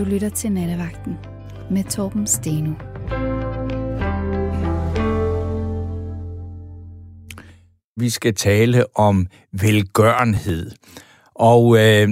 Du lytter til Nattevagten med Torben Steno. Vi skal tale om velgørenhed. Og øh,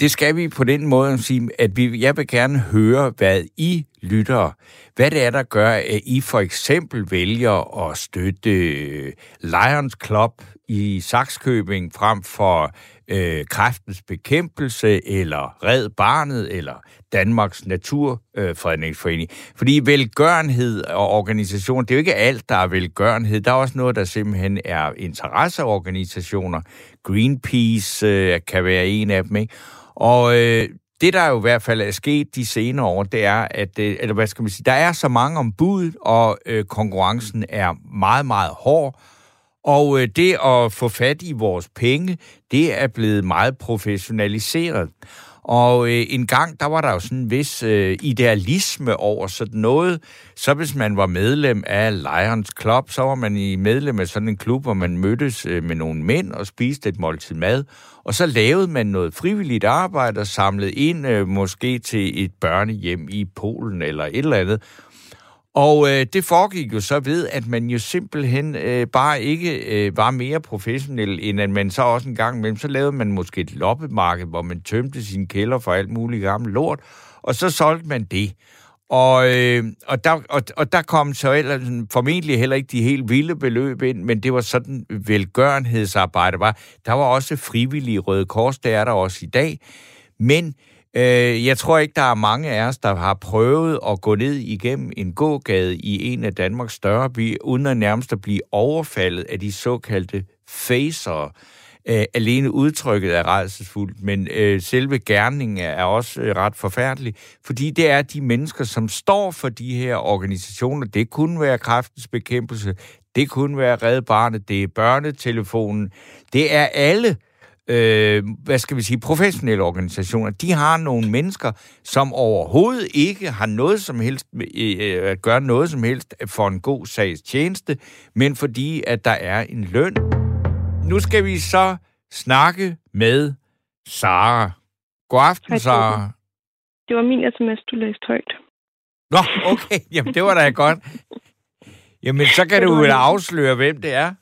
det skal vi på den måde sige, at vi, jeg vil gerne høre, hvad I lytter, hvad det er, der gør, at I for eksempel vælger at støtte øh, Lions Club i Saxkøbing frem for øh, kræftens bekæmpelse, eller Red Barnet, eller Danmarks Naturfredningsforening. Fordi velgørenhed og organisation, det er jo ikke alt, der er velgørenhed. Der er også noget, der simpelthen er interesseorganisationer. Greenpeace øh, kan være en af dem, ikke? Og øh, det, der jo i hvert fald er sket de senere år, det er, at øh, eller hvad skal man sige, der er så mange ombud, og øh, konkurrencen er meget, meget hård. Og øh, det at få fat i vores penge, det er blevet meget professionaliseret. Og øh, en gang, der var der jo sådan en vis øh, idealisme over sådan noget. Så hvis man var medlem af Lions Club, så var man i medlem af sådan en klub, hvor man mødtes øh, med nogle mænd og spiste et måltid mad. Og så lavede man noget frivilligt arbejde og samlede ind øh, måske til et børnehjem i Polen eller et eller andet. Og øh, det foregik jo så ved, at man jo simpelthen øh, bare ikke øh, var mere professionel, end at man så også en gang imellem, så lavede man måske et loppemarked, hvor man tømte sine kælder for alt muligt gammel lort, og så solgte man det. Og, øh, og, der, og, og der kom så ellers, formentlig heller ikke de helt vilde beløb ind, men det var sådan velgørenhedsarbejde var. Der var også frivillige Røde Kors, der er der også i dag. Men Øh, jeg tror ikke, der er mange af os, der har prøvet at gå ned igennem en gågade i en af Danmarks større byer, uden at nærmest at blive overfaldet af de såkaldte facere. Øh, alene udtrykket er redselsfuldt, men øh, selve gerningen er også øh, ret forfærdelig, fordi det er de mennesker, som står for de her organisationer. Det kunne være kræftens bekæmpelse, det kunne være Red Barnet, det er børnetelefonen, det er alle, øh, hvad skal vi sige, professionelle organisationer, de har nogle mennesker, som overhovedet ikke har noget som helst øh, at gøre noget som helst for en god sags tjeneste, men fordi at der er en løn. Nu skal vi så snakke med Sara. God aften, Sara. Det var min sms, du læste højt. Nå, okay. Jamen, det var da godt. Jamen, så kan du jo afsløre, hvem det er.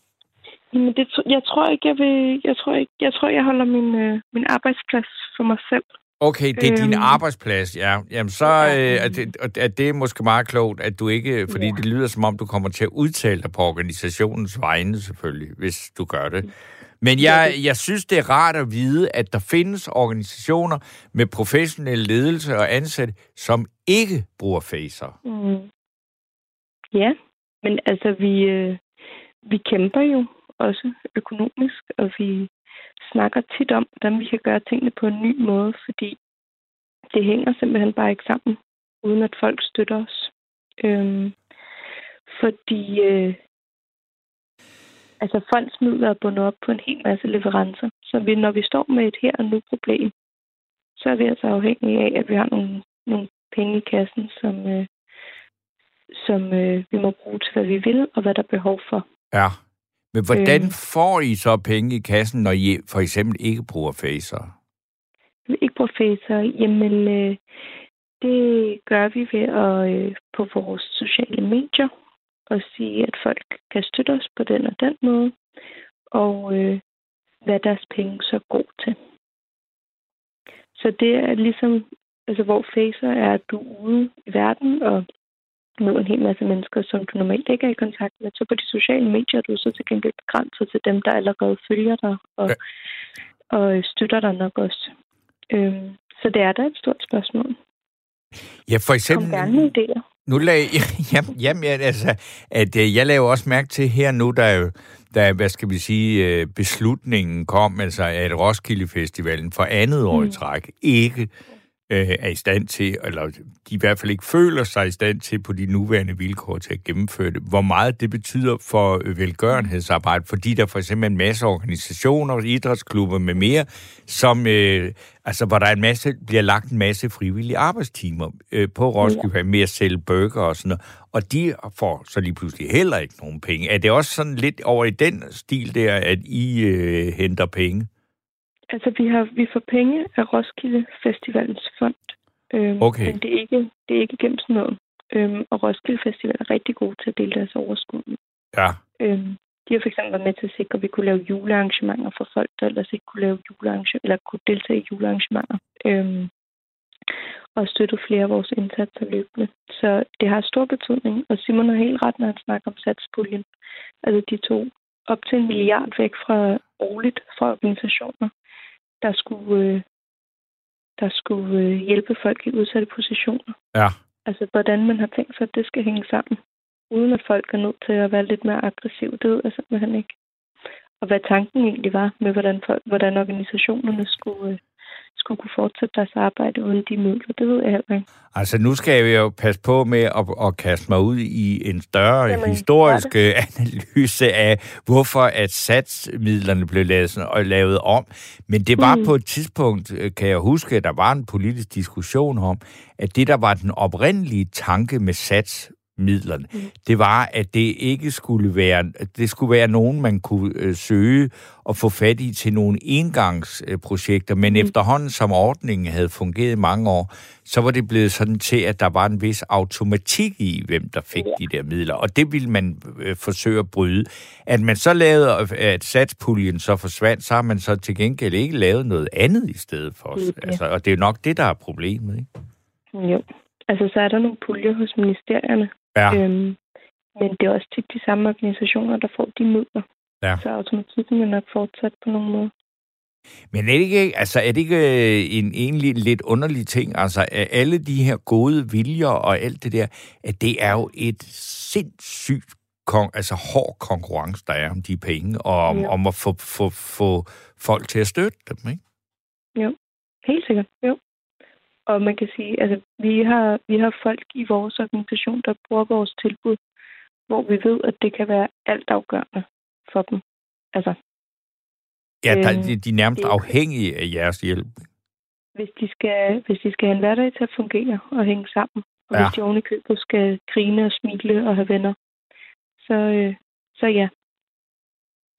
Jamen, det, jeg tror ikke, jeg vil... Jeg tror, ikke, jeg, tror, jeg holder min, øh, min arbejdsplads for mig selv. Okay, det er din øhm, arbejdsplads, ja. Jamen, så øh, er, det, er det måske meget klogt, at du ikke... Fordi ja. det lyder, som om du kommer til at udtale dig på organisationens vegne, selvfølgelig, hvis du gør det. Men jeg, jeg synes, det er rart at vide, at der findes organisationer med professionel ledelse og ansatte, som ikke bruger facer. Mm. Ja, men altså, vi, øh, vi kæmper jo også økonomisk, og vi snakker tit om, hvordan vi kan gøre tingene på en ny måde, fordi det hænger simpelthen bare ikke sammen, uden at folk støtter os. Øhm, fordi øh, altså fondsmidler er bundet op på en hel masse leverancer. Så vi, når vi står med et her og nu problem, så er vi altså afhængige af, at vi har nogle, nogle penge i kassen, som, øh, som øh, vi må bruge til, hvad vi vil, og hvad der er behov for. Ja, men hvordan øh, får I så penge i kassen, når I for eksempel ikke bruger facer? Ikke bruger facer? Jamen, øh, det gør vi ved at øh, på vores sociale medier og sige, at folk kan støtte os på den og den måde, og øh, hvad deres penge så går til. Så det er ligesom, altså hvor facer er, at du er ude i verden og nå en hel masse mennesker, som du normalt ikke er i kontakt med. Så på de sociale medier er du så til gengæld begrænset til dem, der allerede følger dig og, ja. og støtter dig nok også. Øhm, så det er da et stort spørgsmål. Ja, for eksempel... Kom gerne med idéer. Nu lag, jamen, jamen, altså, at øh, jeg laver også mærke til her nu, der jo, da, hvad skal vi sige, øh, beslutningen kom, altså at Roskilde Festivalen for andet år i mm. træk ikke øh, er i stand til, eller de i hvert fald ikke føler sig i stand til på de nuværende vilkår til at gennemføre det. Hvor meget det betyder for velgørenhedsarbejde, fordi der for eksempel en masse organisationer, idrætsklubber med mere, som, øh, altså, hvor der er en masse, bliver lagt en masse frivillige arbejdstimer øh, på Roskilde ja. med at sælge burger og sådan noget, og de får så lige pludselig heller ikke nogen penge. Er det også sådan lidt over i den stil der, at I øh, henter penge? Altså, vi, har, vi får penge af Roskilde Festivalens fond. Øhm, Okay. Men det er ikke, det er ikke gennem sådan noget. Øhm, og Roskilde Festival er rigtig god til at dele deres overskud. ud. Ja. Øhm, de har for eksempel været med til at sikre, at vi kunne lave julearrangementer for folk, der ellers ikke kunne lave julearrangementer, eller kunne deltage i julearrangementer. Øhm, og støtte flere af vores indsatser løbende. Så det har stor betydning, og Simon har helt ret, når han snakker om satspuljen. Altså de to op til en milliard væk fra årligt fra organisationer, der skulle, øh, der skulle øh, hjælpe folk i udsatte positioner. Ja. Altså, hvordan man har tænkt sig, at det skal hænge sammen, uden at folk er nødt til at være lidt mere aggressiv. Det ved jeg simpelthen ikke. Og hvad tanken egentlig var med, hvordan, folk, hvordan organisationerne skulle, øh, skulle kunne fortsætte deres arbejde uden de midler, det ved jeg heller ikke. Altså, nu skal jeg jo passe på med at, at kaste mig ud i en større Jamen, historisk analyse af, hvorfor at satsmidlerne blev lavet, og lavet om. Men det var mm. Mm. på et tidspunkt, øh, kan jeg huske, at der var en politisk diskussion om, at det, der var den oprindelige tanke med sats midlerne. Mm. Det var, at det ikke skulle være, det skulle være nogen, man kunne øh, søge og få fat i til nogle engangsprojekter, men mm. efterhånden som ordningen havde fungeret i mange år, så var det blevet sådan til, at der var en vis automatik i, hvem der fik ja. de der midler, og det ville man øh, forsøge at bryde. At man så lavede, at satspuljen så forsvandt, så har man så til gengæld ikke lavet noget andet i stedet for. Mm, ja. Altså, og det er nok det, der er problemet, ikke? Jo. Altså, så er der nogle puljer hos ministerierne, Ja. øhm, men det er også tit de samme organisationer, der får de midler. Ja. Så automatikken er nok fortsat på nogle måder. Men er det ikke, altså, er det ikke øh, en egentlig lidt underlig ting? Altså, at alle de her gode viljer og alt det der, at det er jo et sindssygt kon- altså, hård konkurrence, der er om de penge, og om, Ja. om at få, få, få folk til at støtte dem, ikke? Helt sikkert, jo. Og man kan sige, altså, vi har, vi har folk i vores organisation, der bruger vores tilbud, hvor vi ved, at det kan være altafgørende for dem. Altså, Ja, der, Øhm, de, de er nærmest det afhængige af jeres hjælp. hvis de skal, hvis de skal have en hverdag til at fungere og hænge sammen, og Ja. hvis de oven i købet skal grine og smile og have venner, så, øh, så ja.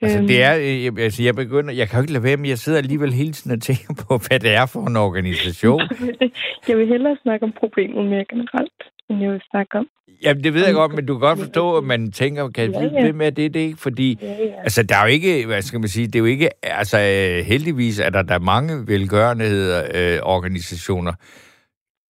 Altså, Øhm, det er, øh, jeg- altså, jeg begynder, jeg kan jo ikke lade være med, jeg sidder alligevel hele tiden og tænker på, hvad det er for en organisation. jeg vil hellere snakke om problemet mere generelt, end jeg vil snakke om. Jamen, det ved jeg godt, men du kan godt forstå, at man tænker, kan vi ja. hvem er det, det ikke? Fordi, Ja, ja. altså, der er jo ikke, hvad skal man sige, det er jo ikke, altså, øh, heldigvis er der, der er mange velgørenheder, øh, organisationer,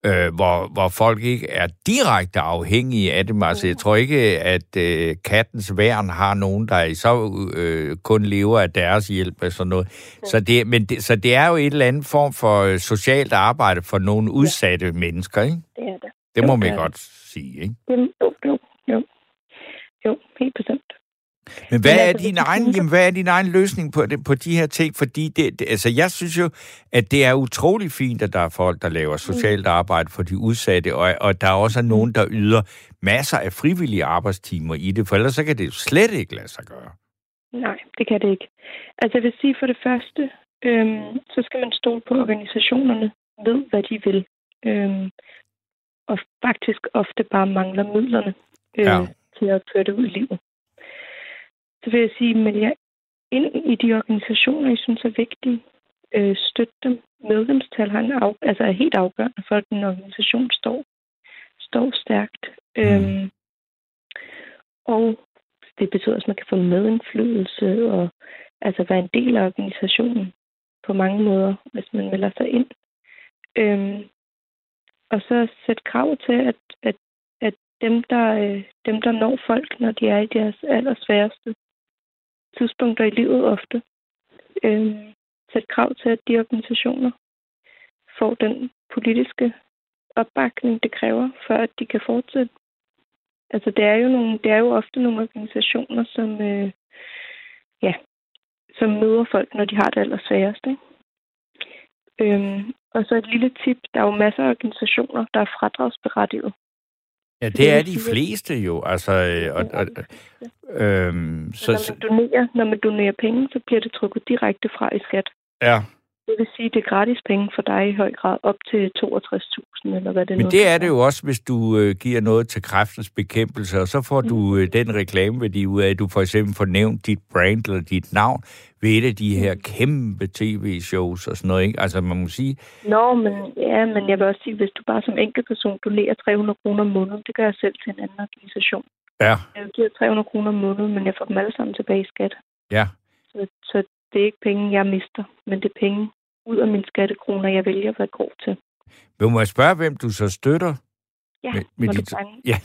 øh, hvor, hvor folk ikke er direkte afhængige af dem. Altså, jeg tror ikke, at øh, kattens værn har nogen, der så øh, kun lever af deres hjælp og sådan noget. Så det, men det, så det er jo et eller andet form for øh, socialt arbejde for nogle udsatte mennesker, ikke? Det er det. Det Jo, må det man det. godt sige, ikke? Jo, jo, jo. Jo, helt bestemt. Men hvad er altså, din egen, jamen, hvad er din egen løsning på, det, på de her ting? Fordi det, det, altså, jeg synes jo, at det er utrolig fint, at der er folk, der laver socialt arbejde for de udsatte, og, og der er også nogen, der yder masser af frivillige arbejdstimer i det, for ellers så kan det jo slet ikke lade sig gøre. Nej, det kan det ikke. Altså jeg vil sige for det første, øhm, så skal man stole på, at organisationerne ved, hvad de vil. Øhm, og faktisk ofte bare mangler midlerne øh, ja. til at føre det ud i livet. Så vil jeg sige, meld jer ind i de organisationer, I synes er vigtige. Øh, støt dem. Medlemstal har en af, altså er helt afgørende for, at en organisation står, står stærkt. Mm. Øhm, og det betyder også, at man kan få medindflydelse og altså være en del af organisationen på mange måder, hvis man melder sig ind. Øhm, og så sætte krav til, at, at, at dem, der, øh, dem, der når folk, når de er i deres allersværeste tidspunkter i livet ofte, Øh, sætte krav til, at de organisationer får den politiske opbakning, det kræver, for at de kan fortsætte. Altså, det er jo, nogle, det er jo ofte nogle organisationer, som, øh, ja, som møder folk, når de har det allersværest. Ikke? Øhm, og så et lille tip. Der er jo masser af organisationer, der er fradragsberettiget. Ja, det er de fleste jo, altså, øh, og, og, øhm, Så, når, man donerer, når man donerer penge, så bliver det trukket direkte fra i skat. ja, Det vil sige, at det er gratis penge for dig i høj grad, op til 62.000, eller hvad det Men det er det jo også, hvis du øh, giver noget til kræftens bekæmpelse, og så får du øh, den reklameværdi ud af, at du for eksempel får nævnt dit brand eller dit navn ved et af de her kæmpe tv-shows og sådan noget, ikke? Altså, man må sige... Nå, men, ja, men jeg vil også sige, hvis du bare som enkeltperson donerer 300 kroner om måneden, det gør jeg selv til en anden organisation. Ja, Jeg giver 300 kroner om måneden, men jeg får dem alle sammen tilbage i skat. ja. Så, så det er ikke penge, jeg mister, men det er penge ud af mine skattekroner, jeg vælger, hvad går til. Men må jeg spørge, hvem du så støtter? Ja, Med- med dit-. Ja,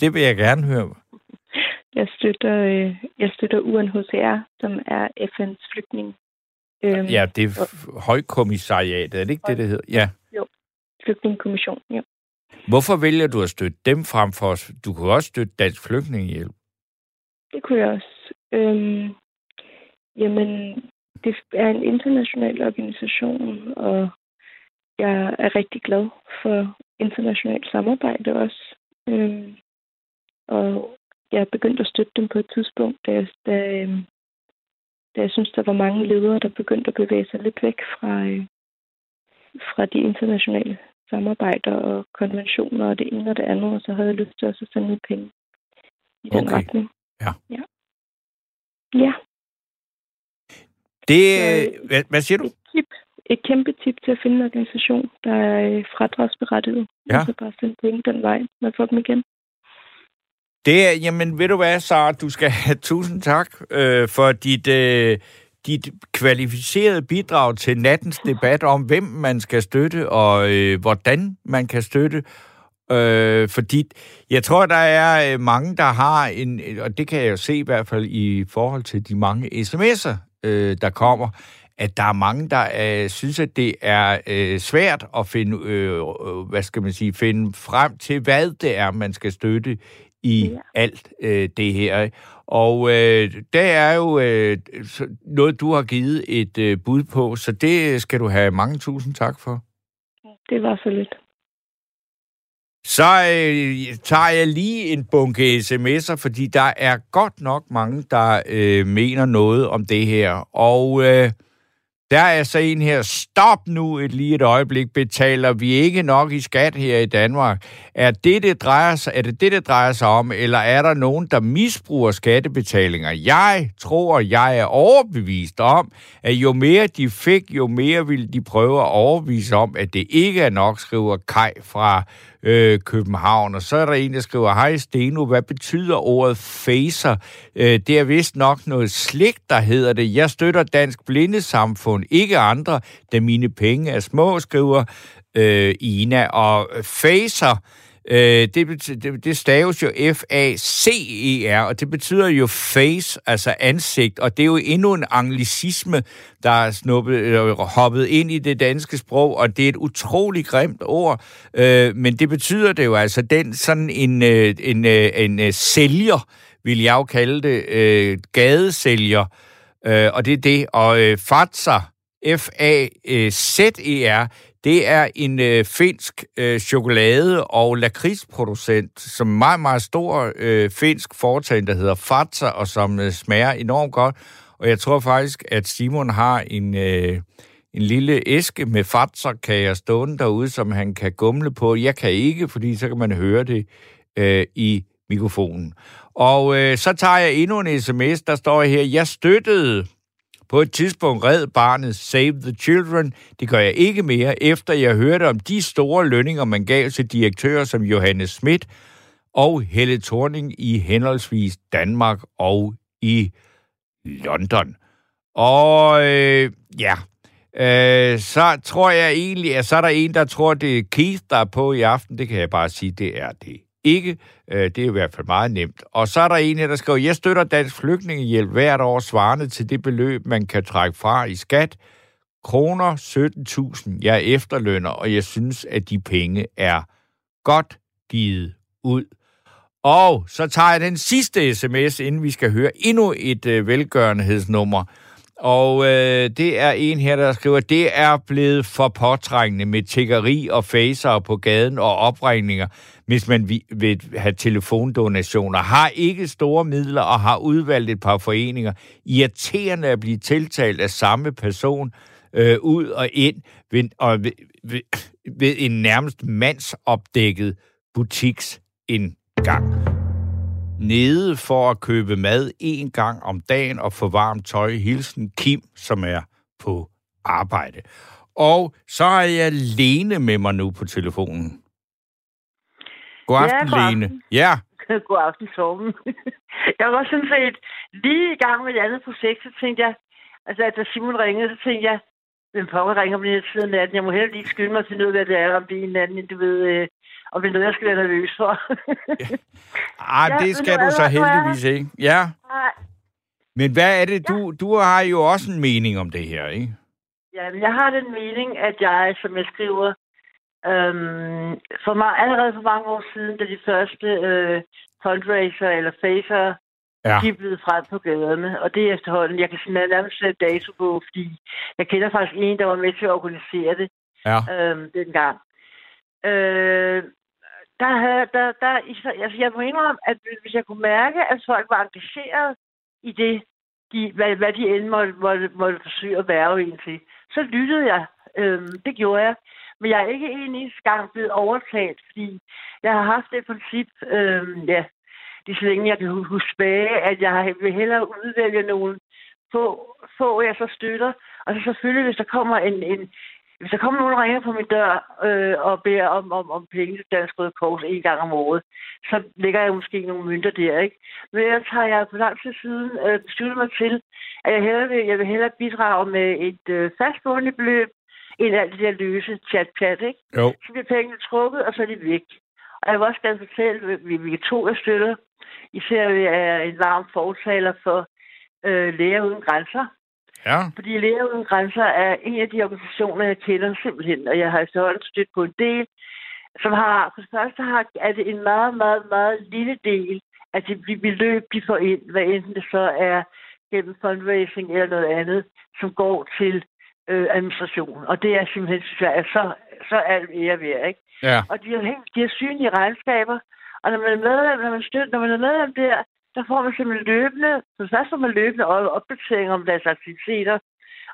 det vil jeg gerne høre. Jeg støtter, øh, jeg støtter UNHCR, som er FN's flygtning. Øhm, Ja, det er højkommissariatet, er det ikke det, det hedder? Ja. Flygtningekommission, ja. Hvorfor vælger du at støtte dem frem for os? Du kunne også støtte Dansk Flygtningehjælp. Det kunne jeg også. Øhm, jamen, det er en international organisation, og jeg er rigtig glad for internationalt samarbejde også. Øhm, og jeg er begyndt at støtte dem på et tidspunkt, da jeg, da, øhm, da jeg synes, der var mange ledere, der begyndte at bevæge sig lidt væk fra, øh, fra de internationale samarbejder og konventioner og det ene og det andet, og så havde jeg lyst til også at sende penge i den Okay. retning. Ja. Ja. Ja, Det, øh, hvad, siger du? et tip. Et kæmpe tip til at finde en organisation, der er øh, fradragsberettiget. Ja. Så bare sende penge den vej, når får dem igen. Det er, jamen ved du hvad, Sara, du skal have tusind tak øh, for dit, øh, dit kvalificerede bidrag til nattens debat om, hvem man skal støtte og øh, hvordan man kan støtte. Øh, fordi jeg tror, der er øh, mange, der har en, og det kan jeg jo se i hvert fald i forhold til de mange sms'er, øh, der kommer, at der er mange, der øh, synes, at det er øh, svært at finde, øh, øh, hvad skal man sige, finde frem til, hvad det er, man skal støtte i Ja. alt øh, det her. Og øh, det er jo øh, noget, du har givet et øh, bud på, så det skal du have mange tusind tak for. Det var så lidt. Så øh, tager jeg lige en bunke sms'er, fordi der er godt nok mange, der øh, mener noget om det her. Og øh, der er så en her, stop nu et lige et øjeblik, betaler vi ikke nok i skat her i Danmark? Er det det, drejer sig, er det det, det drejer sig om, eller er der nogen, der misbruger skattebetalinger? Jeg tror, jeg er overbevist om, at jo mere de fik, jo mere vil de prøve at overbevise om, at det ikke er nok, skriver Kai fra øh, København. Og så er der en, der skriver, hej Steno, hvad betyder ordet facer? Øh, det er vist nok noget slik, der hedder det. Jeg støtter Dansk Blindesamfund, ikke andre, da mine penge er små, skriver øh, Ina. Og facer, øh, det, det, det staves jo F-A-C-E-R, og det betyder jo face, altså ansigt, og det er jo endnu en anglicisme, der er snuppet, eller hoppet ind i det danske sprog, og det er et utroligt grimt ord, øh, men det betyder det jo altså, den sådan en, øh, en, øh, en, en sælger, vil jeg jo kalde det, øh, gadesælger, øh, og det er det, og øh, Fatser, F-A-Z-E-R, det er en øh, finsk øh, chokolade- og lakridsproducent, som er meget, meget stor øh, finsk foretagende, der hedder Fatsa, og som øh, smager enormt godt. Og jeg tror faktisk, at Simon har en, øh, en lille æske med fatserkager stående derude, som han kan gumle på. Jeg kan ikke, fordi så kan man høre det øh, i mikrofonen. Og øh, så tager jeg endnu en sms, der står her, jeg støttede på et tidspunkt red barnet Save the Children. Det gør jeg ikke mere, efter jeg hørte om de store lønninger, man gav til direktører som Johannes Schmidt og Helle Thorning i henholdsvis Danmark og i London. Og øh, ja, øh, så tror jeg egentlig, at så er der en, der tror, det er Keith, der er på i aften. Det kan jeg bare sige, det er det ikke. Øh, det er i hvert fald meget nemt. Og så er der en her, der skriver, jeg støtter Dansk Flygtningehjælp hvert år svarende til det beløb, man kan trække fra i skat. Kroner 17.000. Jeg efterlønner, og jeg synes, at de penge er godt givet ud. Og så tager jeg den sidste sms, inden vi skal høre endnu et øh, velgørenhedsnummer. Og øh, det er en her, der skriver, det er blevet for påtrængende med tiggeri og facer på gaden og opregninger hvis man vi- vil have telefondonationer. Har ikke store midler og har udvalgt et par foreninger. Irriterende at blive tiltalt af samme person øh, ud og ind ved, og ved, ved, ved en nærmest mandsopdækket butiksindgang. Nede for at købe mad en gang om dagen og få varmt tøj. Hilsen Kim, som er på arbejde. Og så er jeg alene med mig nu på telefonen. God aften, Ja, Lene. aften. Ja, God aften, Torben. jeg var sådan set lige i gang med et andet projekt, så tænkte jeg, altså da Simon ringede, så tænkte jeg, hvem pokker ringer på den her tid af natten? Jeg må heller lige skynde mig til noget, hvad det er, om det er en anden, du ved, øh, om det er noget, jeg skal være nervøs for. ah, Ja, det men skal du så heldigvis ikke. Ja, Nej, men hvad er det, du, du har jo også en mening om det her, ikke? Ja, men jeg har den mening, at jeg, som jeg skriver, øhm, for mig, allerede for mange år siden, da de første øh, fundraiser eller facer, Ja. de er blevet frem på gaderne. Og det er efterhånden, jeg kan simpelthen nærmest sætte dato på, fordi jeg kender faktisk en, der var med til at organisere det Ja. øhm, dengang. Øh, der havde, der, der, altså jeg må indrømme, at hvis jeg kunne mærke, at folk var engageret i det, de, hvad, hvad de end måtte, måtte, måtte forsøge at værve en til, så lyttede jeg. Øhm, det gjorde jeg. Men jeg er ikke enig eneste gang blevet overtaget, fordi jeg har haft det princip, øh, ja, lige så længe jeg kan huske tilbage, at jeg vil hellere udvælge nogle få, få jeg så støtter. Og så selvfølgelig, hvis der kommer en, en hvis der kommer nogen, der ringer på min dør øh, og beder om, om, om penge til Dansk Røde Kors en gang om året, så lægger jeg måske nogle mønter der, ikke? Men ellers har jeg på lang tid siden øh, besluttet mig til, at jeg, hellere vil, jeg vil hellere bidrage med et øh, fastboende beløb, end alt det der løse chat-chat, ikke? Jo. Så bliver pengene trukket, og så er de væk. Og jeg vil også gerne fortælle, at vi, vi er to af støtter. Især er en varm fortaler for øh, Læger Uden Grænser. Ja. Fordi Læger Uden Grænser er en af de organisationer, jeg kender simpelthen, og jeg har efterhånden stødt på en del, som har, for det første har, er det en meget, meget, meget lille del af det beløb, de får ind, hvad enten det så er gennem fundraising eller noget andet, som går til øh, administration. Og det er simpelthen, synes jeg, er så, så alt ære værd, ikke? Ja. Og de har, de har synlige regnskaber. Og når man er medlem, når man, støtter, når man er medlem der, der får man simpelthen løbende, så først får man løbende op- opdateringer om deres aktiviteter.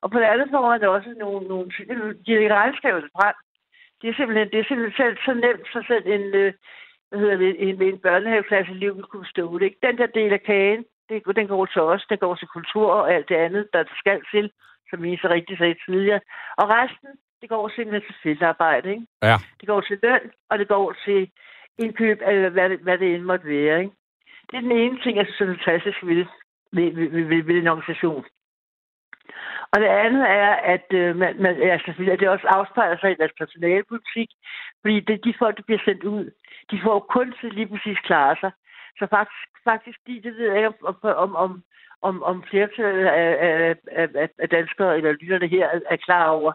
Og på det andet får man også nogle, nogle de lægger regnskaber frem. Det er simpelthen, det er simpelthen selv, så nemt, så selv en, øh, hvad hedder det, en, en børnehaveklasse liv kunne stå det. Ikke? Den der del af kagen, det, den går til os, den går til kultur og alt det andet, der skal til, som I så rigtig sagde tidligere. Og resten, det går simpelthen til feltarbejde, ikke? Ja. Det går til løn, og det går til indkøb af, hvad det, hvad det end måtte være. Ikke? Det er den ene ting, jeg synes er fantastisk ved, ved, ved, ved, ved, en organisation. Og det andet er, at øh, man, man, selvfølgelig, at det også afspejler sig i deres personalepolitik, fordi det, de folk, der bliver sendt ud, de får kun til lige præcis klare sig. Så faktisk, faktisk de, det ved jeg ikke, om, om, om, om, om flertallet af, af, af, af danskere eller lytterne her er, klar over.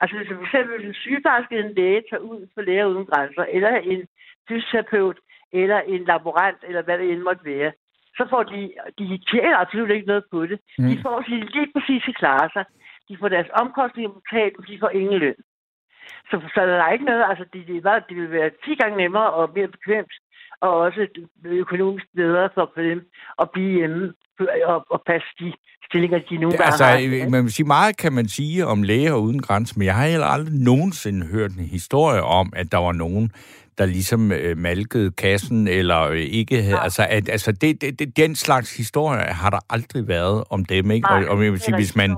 Altså hvis for eksempel en sygeplejerske en læge tager ud for læger uden grænser, eller en fysioterapeut, eller en laborant, eller hvad det end måtte være, så får de, de tjener absolut ikke noget på det. Mm. De får lige, lige præcis at klare sig. De får deres omkostninger betalt, men de får ingen løn. Så, så der er ikke noget, altså det, det, var, det vil være 10 gange nemmere og mere bekvemt, og også økonomisk bedre for, for dem at blive hjemme og, og passe de stillinger, de nogle gange Altså, har. øh, man vil sige, meget kan man sige om læger uden grænser, men jeg har heller aldrig nogensinde hørt en historie om, at der var nogen, der ligesom øh, malkede kassen, eller øh, ikke havde... Ja. Altså, at, altså det, det, det, den slags historie har der aldrig været om dem, ikke? Nej, og, og jeg vil sige, hvis man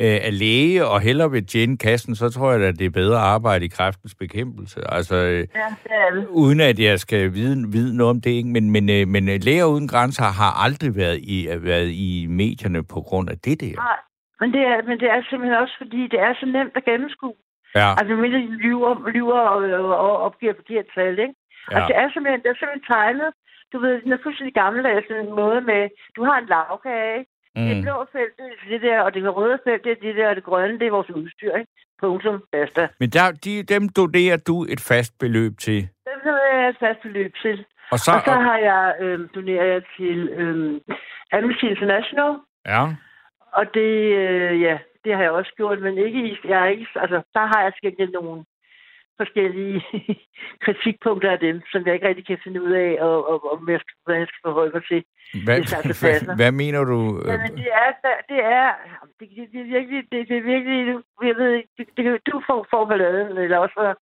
øh, er læge og hellere vil tjene kassen, så tror jeg at det er bedre at arbejde i kræftens bekæmpelse. Altså, øh, Ja, det er det. uden at jeg skal vide, vide noget om det, ikke? Men, men, øh, men øh, Læger Uden Grænser har aldrig været i, været i medierne på grund af det der. Nej, men det, er, men det er simpelthen også, fordi det er så nemt at gennemskue. Ja, Altså, mindre de lyver, lyver og, og, og opgiver forkert tal, ikke? Ja. Altså, det er simpelthen, det er simpelthen tegnet. Du ved, den er fuldstændig gammeldags, sådan en måde med, du har en lavkage? Mm. Det blå felt, det er det der, og det røde felt, det er det der, og det grønne, det er vores udstyr, ikke? Punktum, basta. Men der, de, dem donerer du et fast beløb til. Dem har jeg et fast beløb til. Og så, Og så har jeg, øh, doneret jeg til øh, Amnesty International, ja, og det, øh, ja, det har jeg også gjort, men ikke i, jeg er ikke, altså, der har jeg skændt nogle forskellige kritikpunkter af dem, som jeg ikke rigtig kan finde ud af, og, og, og hvad jeg skal- hvordan jeg skal forholde mig til. hvad, hvad, hvad mener du? øh, Ja, men det er, det er, det, det, det er virkelig, det, det er virkelig, nu vil får, får balladen, eller også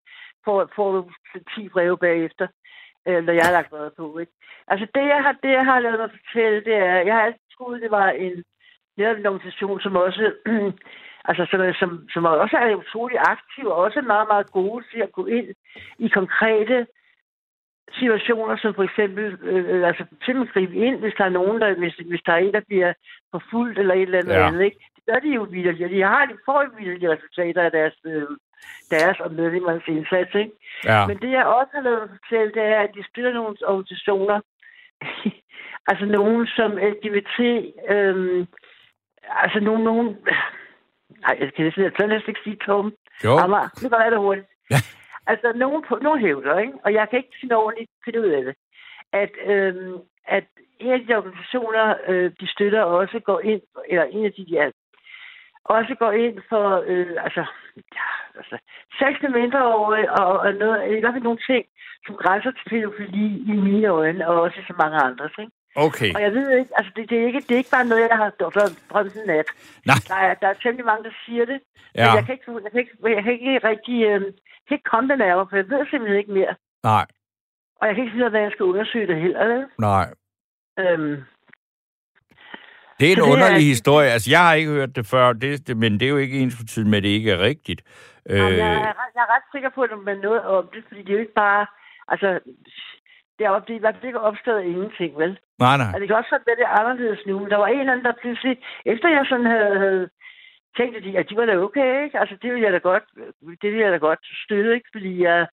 får, får du 10 breve bagefter, øh, når jeg har lagt noget på. Ikke? Altså det jeg, har, det, jeg har lavet mig fortælle, det er, jeg har altid troet, det var en, netop en organisation, som også, altså som, som, som også er utrolig aktiv, og også meget, meget gode til at gå ind i konkrete situationer, som for eksempel, øh, altså simpelthen gribe ind, hvis der er nogen, der, hvis, hvis der er en, der bliver forfulgt eller et eller andet ja. andet, ikke? Det gør de jo videre. De har de får videre resultater af deres, øh, deres og medlemmernes indsats, ikke? Ja. Men det, jeg også har lavet fortælle, det er, at de støtter nogle organisationer, altså nogen som LGBT, øh, altså nogen, nogen, nej, jeg kan næsten, næsten ikke sige Tom. Jo. Amager, nu går jeg det hurtigt. Ja. Altså, nogen, på, nogen hævder, ikke? og jeg kan ikke finde ordentligt finde ud af det, at, øhm, at en af de organisationer, øh, de støtter, også går ind, eller en af de, ja, også går ind for, øh, altså, ja, altså, sex med mindreårige, og, og noget, i hvert fald nogle ting, som grænser til pædofili i mine øjne, og også så mange andres, ikke? Okay. Og jeg ved ikke, altså det, det, er ikke, det er ikke bare noget, jeg har drømt en nat. Nej. Der er, der er temmelig mange, der siger det. Ja. Men jeg kan ikke, jeg kan ikke, jeg kan ikke rigtig, øh, kan ikke komme det nærmere, for jeg ved simpelthen ikke mere. Nej. Og jeg kan ikke af, hvad jeg skal undersøge det heller. Nej. Øhm, det er en det underlig er... historie. Altså, jeg har ikke hørt det før, det, det, men det er jo ikke ens tiden med, at det ikke er rigtigt. Jamen, øh... jeg, er, jeg er ret sikker på, at man noget om det, fordi det er jo ikke bare... Altså, det er, det er i hvert fald ikke opstået ingenting, vel? Nej, nej. Og det kan også være lidt anderledes nu. Men der var en eller anden, der pludselig... Efter jeg sådan havde, havde tænkt, at de, at de var da okay, ikke? Altså, det ville jeg da godt, det ville jeg da godt støtte, ikke? Fordi jeg,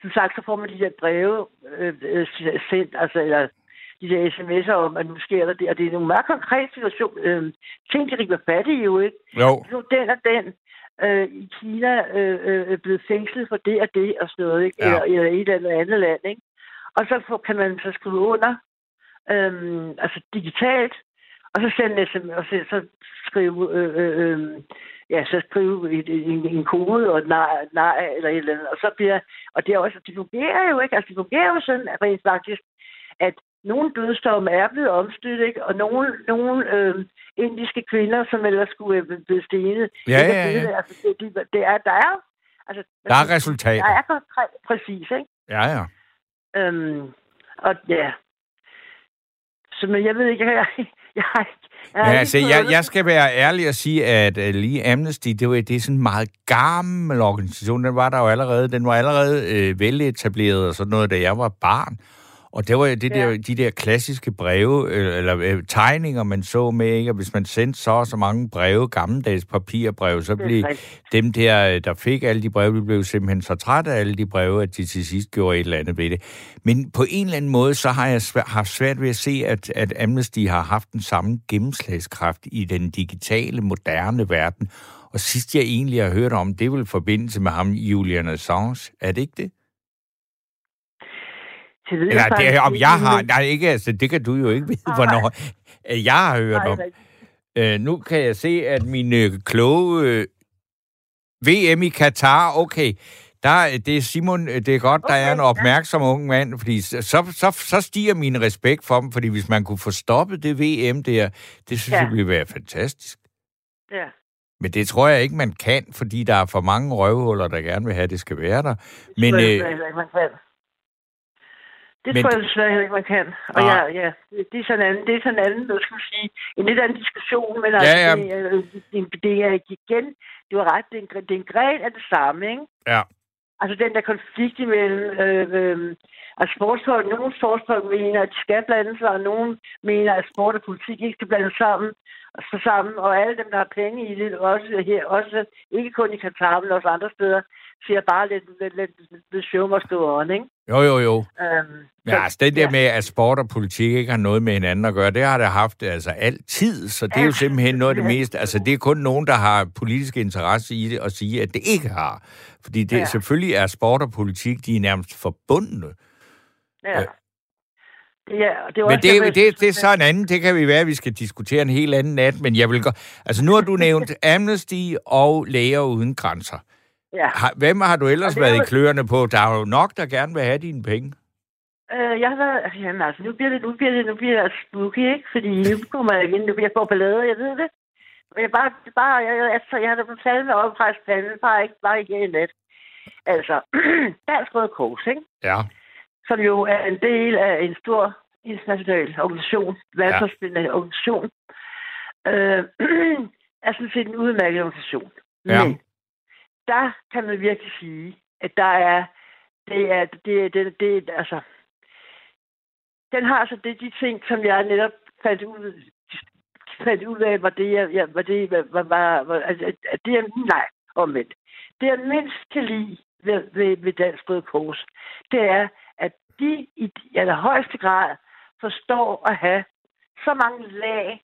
som sagt, så får man de der breve øh, øh sendt, altså, eller de der sms'er om, at nu sker der det, og det er nogle meget konkrete situationer. Øh, ting, de river fat i jo, ikke? Jo. Nu den og den øh, i Kina øh, øh, er blevet fængslet for det og det og sådan noget, ikke? Ja. Eller, eller et eller andet land, ikke? Og så får, kan man så skrive under, øh, altså digitalt, og så sende sms, og så, så skrive, øh, øh, øh, ja, så skrive en, en, en kode og et nej, nej, eller et eller andet. Og så bliver, og det er også, det fungerer jo ikke, altså det fungerer jo sådan, at rent faktisk, at nogle dødsdomme er blevet omstødt, ikke? og nogle, nogle øh, indiske kvinder, som ellers skulle have blevet stenet. Ja, ja, ja. Det, altså, det, det, det er, der er, altså, der er resultater. Der er præcis, ikke? Ja, ja. Øhm, og ja. Så men jeg ved ikke, jeg, jeg, jeg, jeg, ja, altså, jeg, jeg skal være ærlig og sige, at uh, lige Amnesty, det, var, det er sådan en meget gammel organisation. Den var der jo allerede, den var allerede uh, veletableret og sådan noget, da jeg var barn. Og det var det ja. der, de der klassiske breve, øh, eller øh, tegninger, man så med, ikke? Og hvis man sendte så så mange breve, gammeldags papirbreve, så blev dem der, der fik alle de breve, de blev simpelthen så trætte af alle de breve, at de til sidst gjorde et eller andet ved det. Men på en eller anden måde, så har jeg svært, haft svært ved at se, at, at Amnesty har haft den samme gennemslagskraft i den digitale, moderne verden. Og sidst jeg egentlig har hørt om, det er vel forbindelse med ham, Julian Assange. Er det ikke det? Det ved Eller, det, om jeg har... Nej, ikke, altså, det kan du jo ikke vide, hvornår jeg har hørt om. Øh, nu kan jeg se, at min øh, kloge øh, VM i Katar, okay, der, det er Simon, det er godt, okay, der er en opmærksom ja. ung mand, fordi så, så, så stiger min respekt for dem, fordi hvis man kunne få stoppet det VM der, det synes ja. jeg ville være fantastisk. Ja. Men det tror jeg ikke, man kan, fordi der er for mange røvhuller, der gerne vil have, at det skal være der. Men, øh, man kan. Det Men tror jeg desværre ikke, man kan. Og ja, ja, det er sådan en anden, det er sådan en anden, hvad skal man sige, en lidt anden diskussion, men ja, altså, ja. Det, det, det, er igen, det var ret, det er, en, det er en gren af det samme, ikke? Ja. Altså den der konflikt imellem, øh, øh, at sportsfolk, nogle sportsfolk mener, at de skal blande sig, og nogle mener, at sport og politik ikke skal blande sammen, så sammen, og alle dem, der har penge i det, også her, også ikke kun i Katar, men også andre steder, siger bare lidt, lidt, lidt, lidt show must go on, ikke? Jo, jo, jo. Øhm, ja, så, altså det der ja. med, at sport og politik ikke har noget med hinanden at gøre, det har det haft altså altid, så det er jo simpelthen noget af det meste. Altså det er kun nogen, der har politisk interesse i det, og sige, at det ikke har. Fordi det, ja. selvfølgelig er sport og politik, de er nærmest forbundne. Ja. Ja, det men det, det, det, det er så en anden, det kan vi være, at vi skal diskutere en helt anden nat, men jeg vil gå... Altså nu har du nævnt Amnesty og Læger Uden Grænser. Ja. Har, hvem har du ellers været i kløerne på? Der er jo nok, der gerne vil have dine penge. Øh, jeg har været... Jamen altså, nu bliver det, nu bliver det, nu bliver det spooky, ikke? Fordi nu kommer jeg igen, nu bliver jeg får ballade, jeg ved det. jeg bare, bare jeg, altså, jeg har da fortalt med op fra panden, bare ikke, bare ikke i nat. Altså, Dansk Røde Kors, ikke? Ja. som jo er en del af en stor international organisation, verdensomspændende ja. organisation, øh, er sådan set en udmærket organisation. Ja. Men der kan man virkelig sige, at der er, det er, det, det, det, altså, den har altså det, de ting, som jeg netop fandt ud, fandt ud af, var det, jeg, jeg var det, var, var, var, altså, at det er, nej, omvendt. Det jeg mindst kan lide ved, ved, ved Dansk Røde Kors, det er, at de i allerhøjeste grad forstår at have så mange lag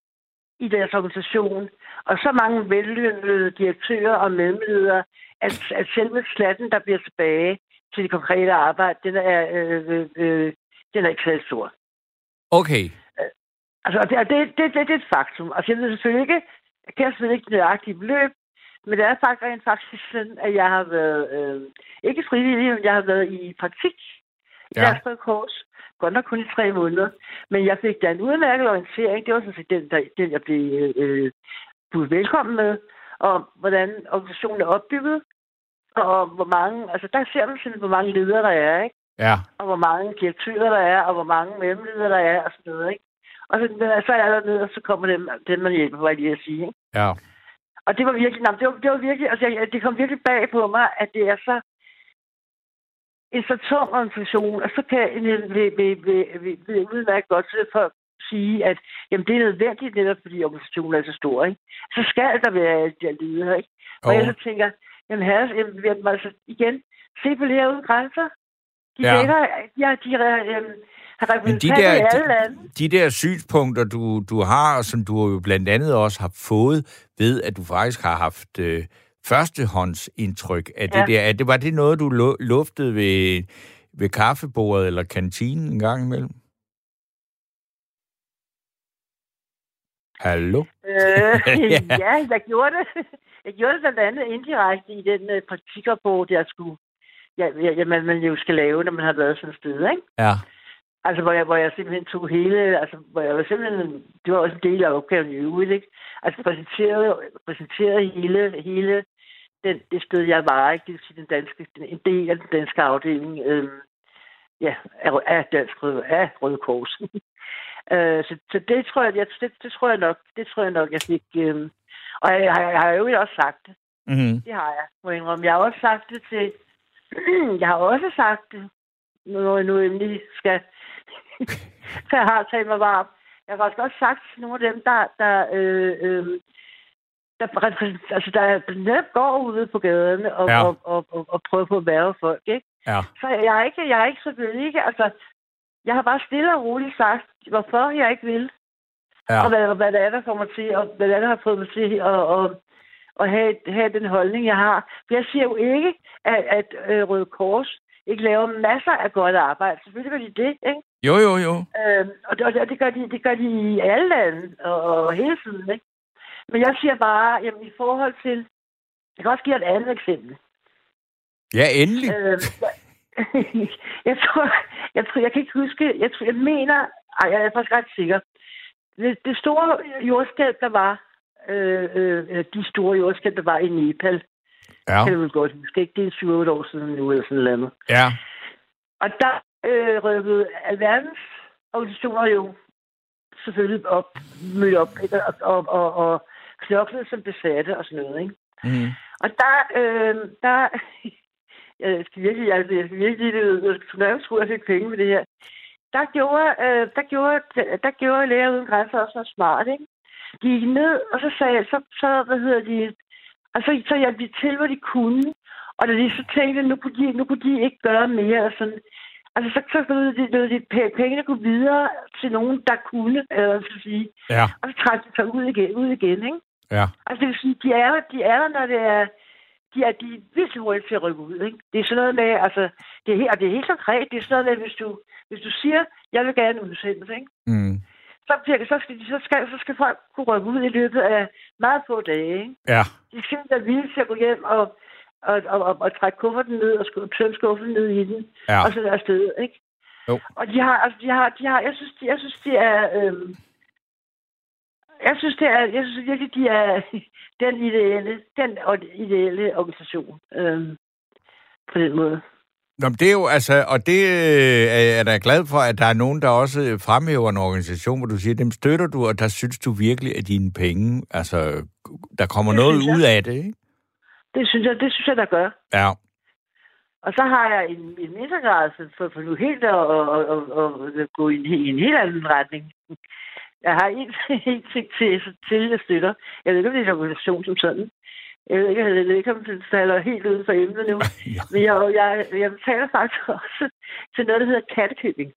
i deres organisation, og så mange vellønnede direktører og mellemledere, at, at selve slatten, der bliver tilbage til det konkrete arbejde, den er, øh, øh, øh, den er ikke særlig stor. Okay. Altså, det, det, det, det, det er et faktum. Altså, jeg ved selvfølgelig ikke, jeg kan selvfølgelig ikke det nøjagtige beløb, men det er faktisk rent faktisk sådan, at jeg har været, øh, ikke frivillig, men jeg har været i praktik i Ja. ja. Dansk Røde Kors. Godt nok kun i tre måneder. Men jeg fik da en udmærket orientering. Det var sådan set den, der, den jeg blev øh, budt velkommen med. Og hvordan organisationen er opbygget. Og hvor mange, altså der ser man simpelthen, hvor mange ledere der er, ikke? Ja. og hvor mange direktører der er, og hvor mange mellemledere der er, og sådan noget, ikke? Og så, så er der ned, og så kommer dem, dem man hjælper, hvad jeg lige at sige, ikke? Ja. Og det var virkelig, nej, det var, det var virkelig, altså jeg, det kom virkelig bag på mig, at det er så en så tung organisation, og så kan vil, vil, vil, vil, vil udmærket godt til for at sige, at jamen, det er nødvendigt netop, fordi organisationen er så stor, ikke? Så skal der være de her ledere, ikke? Og jeg så tænker, jamen herre, jamen, jamen, altså igen, se på læger uden grænser. De Ja. ja. dækker, har, de øhm, har Men de der, de, de der synspunkter, du, du har, og som du jo blandt andet også har fået ved, at du faktisk har haft øh, førstehåndsindtryk af det Ja. der. Er det, var det noget, du lu- luftede ved, ved kaffebordet eller kantinen en gang imellem? Hallo? Øh, Ja. ja, jeg gjorde det. Jeg gjorde det blandt andet indirekte i den øh, praktikrapport, jeg skulle, ja, ja, ja, man, man jo skal lave, når man har været sådan et sted, ikke? Ja. Altså, hvor jeg, hvor jeg simpelthen tog hele, altså, hvor jeg var simpelthen, det var også en del af opgaven i øvrigt, ikke? Altså, præsenterede, præsenterede hele, hele den, det sted, jeg var, ikke? Det vil sige, den danske, en del af den danske afdeling, øhm, ja, af, af Dansk af Røde Kors. øh, så, så det tror jeg, jeg det, det, tror jeg nok, det tror jeg nok, jeg fik, øhm, og jeg, jeg, jeg har jo også sagt det. Mm-hmm. Det har jeg, må jeg indrømme. Jeg har også sagt det til... jeg har også sagt det, når jeg nu endelig skal... så jeg har talt mig varm. Jeg har faktisk også sagt til nogle af dem, der... der øh, øh, der, altså, der netop går ude på gaderne og, Ja. og, og, og, og prøver på at være folk, ikke? Ja. Så jeg er ikke, jeg er ikke selvfølgelig ikke, altså, jeg har bare stille og roligt sagt, hvorfor jeg ikke vil Ja. og hvad, hvad det er, der kommer til, og hvad det er, der har fået mig til at, at, at have, have den holdning, jeg har. For jeg siger jo ikke, at, at øh, Røde Kors ikke laver masser af godt arbejde. Selvfølgelig gør de det, ikke? Jo, jo, jo. Øhm, og det, og det, gør de, det gør de i alle lande, og, og hele tiden, ikke? Men jeg siger bare, jamen i forhold til... Jeg kan også give et andet eksempel. Ja, endelig. Øhm, jeg, tror, jeg tror, jeg kan ikke huske, jeg, tror, jeg mener, ej, jeg er faktisk ret sikker. Det, det store jordskælv, der var, øh, øh, de store jordskælv, der var i Nepal, Ja. kan du vel godt huske, ikke? Det er 7 år siden nu, eller sådan noget. Ja. Og der øh, rykkede alverdens organisationer jo selvfølgelig op, mødte op, ikke? Og, og, og, og knoklede som besatte og sådan noget, ikke? Mm. Og der, øh, der, jeg skal virkelig, jeg, jeg skal virkelig, jeg skal nærmest tro, at jeg fik penge med det her. Der gjorde, øh, der gjorde, der gjorde Læger Uden Grænser også noget smart, ikke? De gik ned, og så sagde, så, så hvad hedder de, og så, så hjalp de til, hvad de kunne. Og da de så tænkte, nu kunne de, nu kunne de ikke gøre mere, og sådan, altså så, så lød de, lød de pengene gå videre til nogen, der kunne, eller hvad skal sige. Ja. Og så trak de sig ud igen, ud igen, ikke? Ja. Altså, det vil sige, de er, de er der, når det er... De er, de er virkelig hurtigt til at rykke ud, ikke? Det er sådan noget med, altså... Det er, og det er helt konkret. Det er sådan noget med, hvis du, hvis du siger, jeg vil gerne udsendelse, ikke? Mm. Så, bliver, så, skal, så, skal, så skal folk kunne rykke ud i løbet af meget få dage, ikke? Ja. De er simpelthen villige til at gå hjem og, og, og, og, og trække kufferten ned og tømme skuffen ned i den, Ja. og så der afsted, ikke? Jo. Og de har, altså, de har, de har, jeg synes, de, jeg synes, de er, øhm, Jeg synes, det er, jeg synes virkelig, de er den ideelle, den ideelle organisation. Øhm, på den måde. Nå, det er jo altså, og det øh, er da glad for, at der er nogen, der også fremhæver en organisation, hvor du siger, dem støtter du, og der synes du virkelig, at dine penge, altså, der kommer det noget ud af det, ikke? Det synes jeg, det synes jeg, der gør. Ja. Og så har jeg en, en mindre grad for, for nu helt at, at, at, at gå i en, i en helt anden retning. Jeg har en, en ting til, til, jeg støtter. Jeg ved ikke, om det er en organisation som sådan. Jeg ved ikke, jeg ved ikke om det falder helt uden for emnet nu. ja. Men jeg, jeg, jeg betaler faktisk også til noget, der hedder kattekøbing.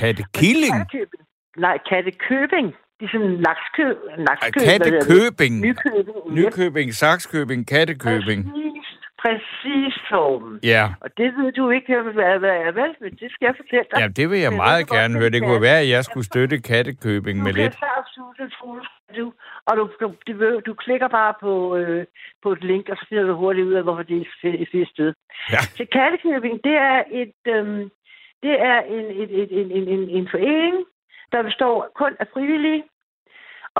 Kattekilling? Kattekøbing. Nej, kattekøbing. Det er sådan lakskøb. lakskøb kattekøbing. Nykøbing. Nykøbing, Sakskøbing, kattekøbing. Præcis præcis Torben. Ja. Og det ved du ikke, hvad, hvad er vel, men det skal jeg fortælle dig. Ja, det vil jeg det meget gerne høre. Det kunne være, at jeg skulle støtte kattekøbing med lidt. Du og du, du, du, du klikker bare på, øh, på et link, og så finder du hurtigt ud af, hvorfor det er et fedt sted. Ja. Så kattekøbing, det er et... Øhm, det er en, en, en, en, en, en forening, der består kun af frivillige,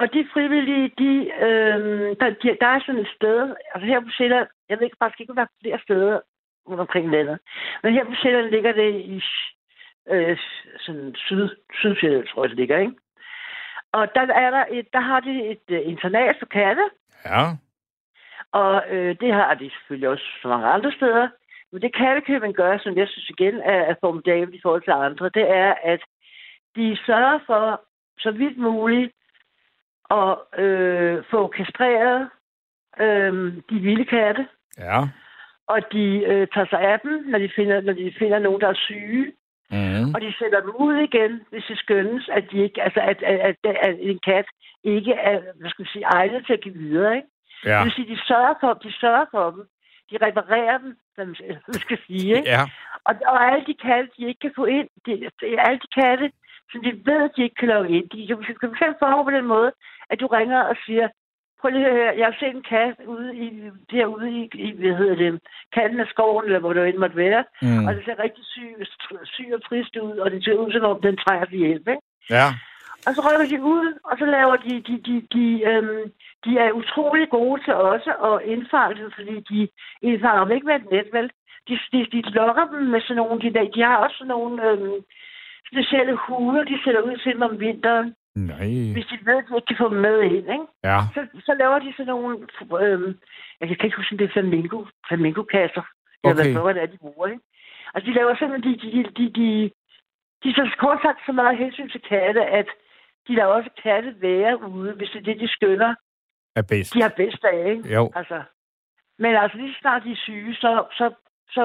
og de frivillige, de, øh, der, de, der er sådan et sted, altså her på Sjælland, jeg ved faktisk ikke, om der er flere steder rundt omkring landet, men her på Sjælland ligger det i øh, sådan syd, Sydsjælland, tror jeg, det ligger, ikke? Og der, er der, et, der har de et uh, internat for katte. Ja. Og øh, det har de selvfølgelig også så mange andre steder. Men det kattekøben gør, som jeg synes igen er, er formidabelt i forhold til andre, det er, at de sørger for, så vidt muligt, at øh, få kastreret øh, de vilde katte. Ja. Og de øh, tager sig af dem, når de finder, når de finder nogen, der er syge. Mm. Og de sætter dem ud igen, hvis det skønnes, at, de ikke, altså at, at, at, at en kat ikke er hvad skal sige, egnet til at give videre. Ikke? Ja. Det vil sige, de sørger for, de sørger for dem. De reparerer dem, som man skal sige. Ikke? Ja. Og, og alle de katte, de ikke kan få ind, de, alle de katte, som de ved, de ikke kan logge ind. De kan, fx forholde på den måde, at du ringer og siger, prøv lige at høre, jeg har set en kat ude i, derude i, i hvad hedder det, kanten af skoven, eller hvor det end måtte være, mm. og det ser rigtig syg, syg og trist ud, og det ser ud som om, den trænger til hjælp, ikke? Ja. Og så rykker de ud, og så laver de, de, de, de, øhm, de er utrolig gode til også at indfange fordi de indfanger dem ikke med et net, vel? De, de, de lokker dem med sådan nogle, de, de har også sådan nogle øhm, specielle huler, de sætter ud til dem om vinteren. Nej. Hvis de ved, at de ikke kan få dem med ind, ikke? Ja. Så, så laver de sådan nogle... Øhm, jeg kan ikke huske, om det er flamingo, flamingo-kasser. Okay. Eller hvad det er, de bruger, ikke? Altså, de laver simpelthen... De, de, de, de, de, de så kort sagt så meget hensyn til katte, at de lader også katte være ude, hvis det er det, de skønner. Er bedst. De har bedst af, ikke? Jo. Altså, men altså, lige snart de er syge, så, så, så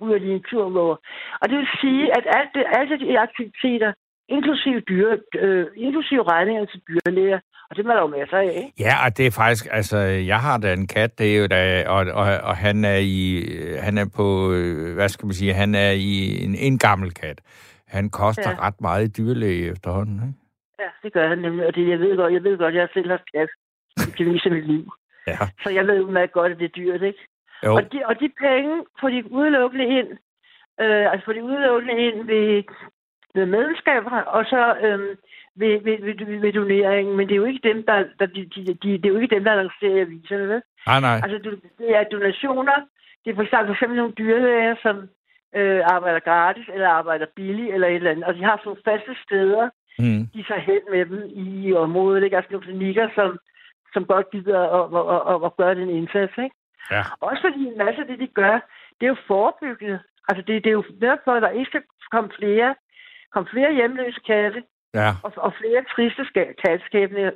ryger de en tur over. Og det vil sige, at alt det, alle de aktiviteter, inklusive, dyre, øh, inklusive regninger til dyrlæger, og det må der jo masser af, ikke? Ja, og det er faktisk, altså, jeg har da en kat, det er jo da, og, og, og han er i, han er på, øh, hvad skal man sige, han er i en, en gammel kat. Han koster ja. ret meget i dyrlæge efterhånden, ikke? Ja, det gør han nemlig, og det, jeg ved godt, jeg ved godt, jeg selv har kat. Det er ligesom mit liv. Ja. Så jeg ved jo meget godt, at det er dyrt, ikke? Jo. Og de, og de penge får de udelukkende ind, øh, altså får de udelukkende ind ved, ved medlemskaber, og så øh, ved, ved, ved, ved, doneringen. Men det er jo ikke dem, der, der de, de, de, det er jo ikke dem, der annoncerer aviserne, vel? Nej, nej. Altså, det er donationer. Det er for eksempel, for eksempel nogle dyrlæger, som øh, arbejder gratis, eller arbejder billigt, eller et eller andet. Og de har sådan nogle faste steder, mm. de tager hen med dem i området. Ikke? Altså nogle klinikker, som, som godt gider at, at, at, at gøre den indsats, ikke? Ja. Også fordi en masse af det, de gør, det er jo forebyggende. Altså, det, det er jo derfor, at der ikke skal komme flere, komme flere hjemløse katte, ja. og, og flere triste katteskæbner,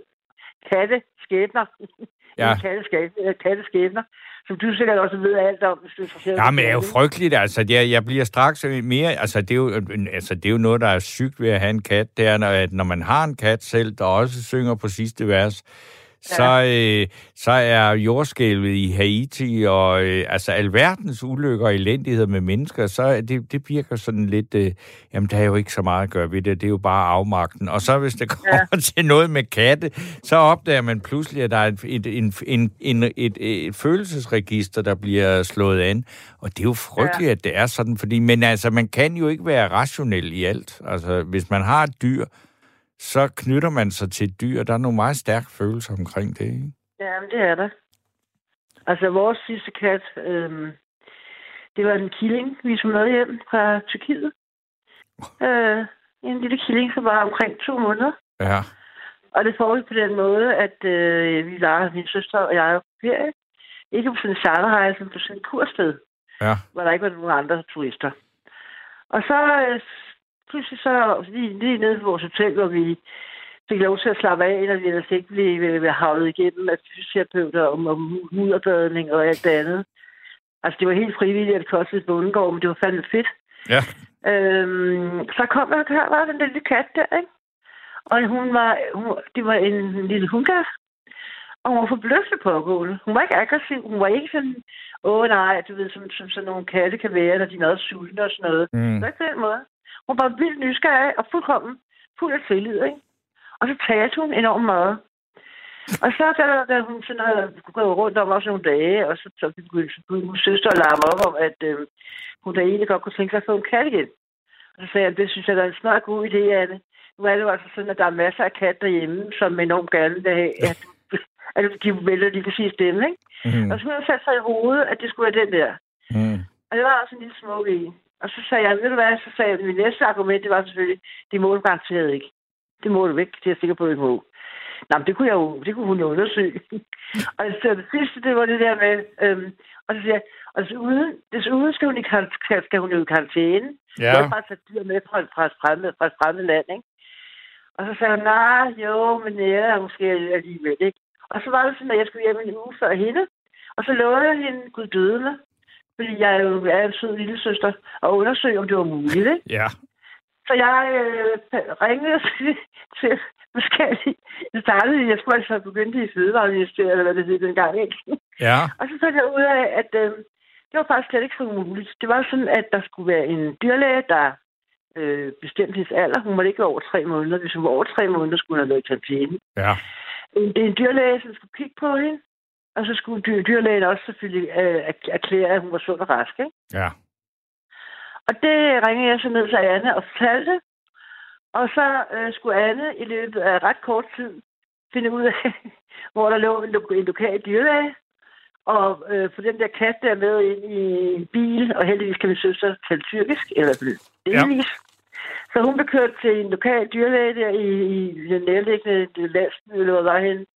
katteskæbner, ja. katteskæbner, katteskæbner, som du sikkert også ved alt om, hvis du er interesseret. Ja, men det er jo frygteligt, altså. Jeg, jeg bliver straks mere, altså det, er jo, altså det er jo noget, der er sygt ved at have en kat, det er, når, når man har en kat selv, der også synger på sidste vers, så, øh, så er jordskælvet i Haiti og øh, altså alverdens ulykker og elendighed med mennesker, så det, det virker sådan lidt, øh, jamen der er jo ikke så meget at gøre ved det, det er jo bare afmagten. Og så hvis det kommer ja. til noget med katte, så opdager man pludselig, at der er et, et, en, en, en, et, et, et følelsesregister, der bliver slået an. Og det er jo frygteligt, ja. at det er sådan, fordi, men altså man kan jo ikke være rationel i alt. Altså hvis man har et dyr, så knytter man sig til et dyr. Der er nogle meget stærke følelser omkring det, ikke? Ja, men det er der. Altså, vores sidste kat, øhm, det var en killing, vi tog med hjem fra Tyrkiet. Øh, en lille killing, som var omkring to måneder. Ja. Og det foregik på den måde, at øh, vi var, min søster og jeg, på ferie. Ikke på sådan en charterrejse, men på sådan en kursted, Ja. hvor der ikke var nogen andre turister. Og så øh, pludselig så, lige, lige nede på vores hotel, hvor vi fik lov til at slappe af, når vi ellers ikke blev, havlet igennem af fysioterapeuter om, om mudderbadning og alt det andet. Altså, det var helt frivilligt, at det kostede bundegård, men det var fandme fedt. Ja. Øhm, så kom der, her var den lille kat der, ikke? Og hun var, hun, det var en lille hundkat. Og hun var forbløffende pågående. Hun var ikke aggressiv. Hun var ikke sådan, åh nej, du ved, som, som sådan nogle katte kan være, når de er meget sultne og sådan noget. Mm. Det var ikke på den måde. Hun var vildt nysgerrig og fuldkommen fuld af tillid, ikke? Og så talte hun enormt meget. Og så da, da hun sådan havde gået rundt om også nogle dage, og så, så begyndte min søster at larme op om, at øh, hun da egentlig godt kunne tænke sig at få en kat igen. Og så sagde jeg, det synes jeg er en smart god idé, Anne. Nu er det jo altså sådan, at der er masser af katte derhjemme, som enormt gerne vil have, at, at de vælger lige præcis dem, ikke? Mm. Og så havde jeg sat sig i hovedet, at det skulle være den der. Mm. Og det var også en lille smuk i. Og så sagde jeg, ved du hvad, så sagde jeg, mit næste argument, det var selvfølgelig, det må du garanteret ikke. Det må du ikke, det er jeg sikker på, det må. Nå, men det kunne, jeg jo, det kunne hun jo undersøge. og så det sidste, det var det der med, øhm, og så siger jeg, og desuden, desuden skal hun i, kar- skal hun jo i karantæne. Ja. Jeg har bare taget dyr med fra, fra, et fremmed, fra et fremmed land, ikke? Og så sagde hun, nej, jo, men ja, måske alligevel, ikke? Og så var det sådan, at jeg skulle hjem en uge før hende. Og så lovede jeg hende, Gud døde mig. Fordi jeg er jo er en sød lille søster, og undersøge, om det var muligt, ikke? Ja. Så jeg øh, ringede til, til forskellige... Jeg startede, jeg skulle altså begynde i Fødevareministeriet, eller hvad det hed dengang, ikke? Ja. Og så fandt jeg ud af, at øh, det var faktisk slet ikke så umuligt. Det var sådan, at der skulle være en dyrlæge, der øh, bestemte hendes alder. Hun måtte ikke være over tre måneder. Hvis hun var over tre måneder, skulle hun have været i karantæne. Ja. En, det er en dyrlæge, som skulle kigge på hende. Og så skulle dyr, dyrlægen også selvfølgelig øh, erk- erklære, at hun var sund og rask. Ikke? Ja. Og det ringede jeg så ned til Anne og fortalte. Og så øh, skulle Anne i løbet af ret kort tid finde ud af, hvor der lå en, lo- en lokal dyrlæge. Og øh, få den der kat der med ind i en bil, og heldigvis kan min søster tale tyrkisk, eller delvis. Ja. Så hun blev kørt til en lokal dyrlæge der i, i den nærliggende landsby, eller hvor var henne,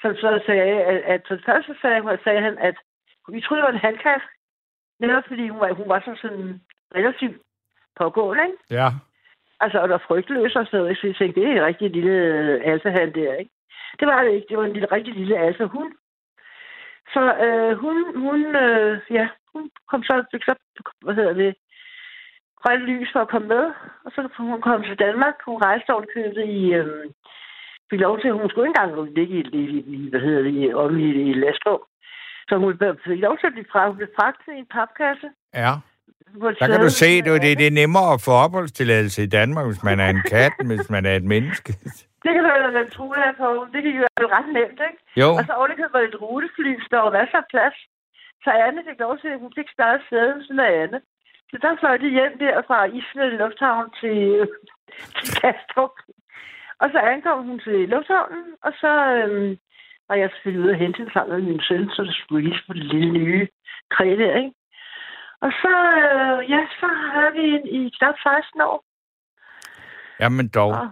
som så sagde, at, at for det første sagde, hun, sagde han, at vi troede, det var en handkat, netop fordi hun var, hun var sådan, sådan relativt pågående, ikke? Ja. Altså, og der frygtløs og sådan noget. Så jeg tænkte, det er en rigtig lille alfahand der, ikke? Det var det ikke. Det var en lille, rigtig lille alfahund. Så øh, hun, hun, øh, ja, hun kom så, så, hvad hedder det, grønt lys for at komme med. Og så hun komme til Danmark. Hun rejste ovenkøbet i, øh, fik lov til, hun skulle ikke engang ligge i, i, i hvad hedder det, om i, i Lastrup. Så hun fik lov til at blive fra, hun blev fragtet i en papkasse. Ja. Der kan du se, ved det, er- det, det er nemmere at få opholdstilladelse i Danmark, hvis man er en kat, hvis man er et menneske. Det kan du da være tro af på. Det kan jo være ret nemt, ikke? Jo. Og så ovenikøbet var det et rutefly, så der var masser af plads. Så Anne fik lov til, at hun fik startet sæde sådan af Anne. Så der fløj de hjem der fra Island Lufthavn til, til Kastrup. Og så ankom hun til lufthavnen, og så øhm, var jeg selvfølgelig ude og hente hende sammen med min søn, så det skulle lige på det lille nye kræ der, ikke? Og så, øh, ja, så havde vi en i knap 16 år. Jamen dog. Og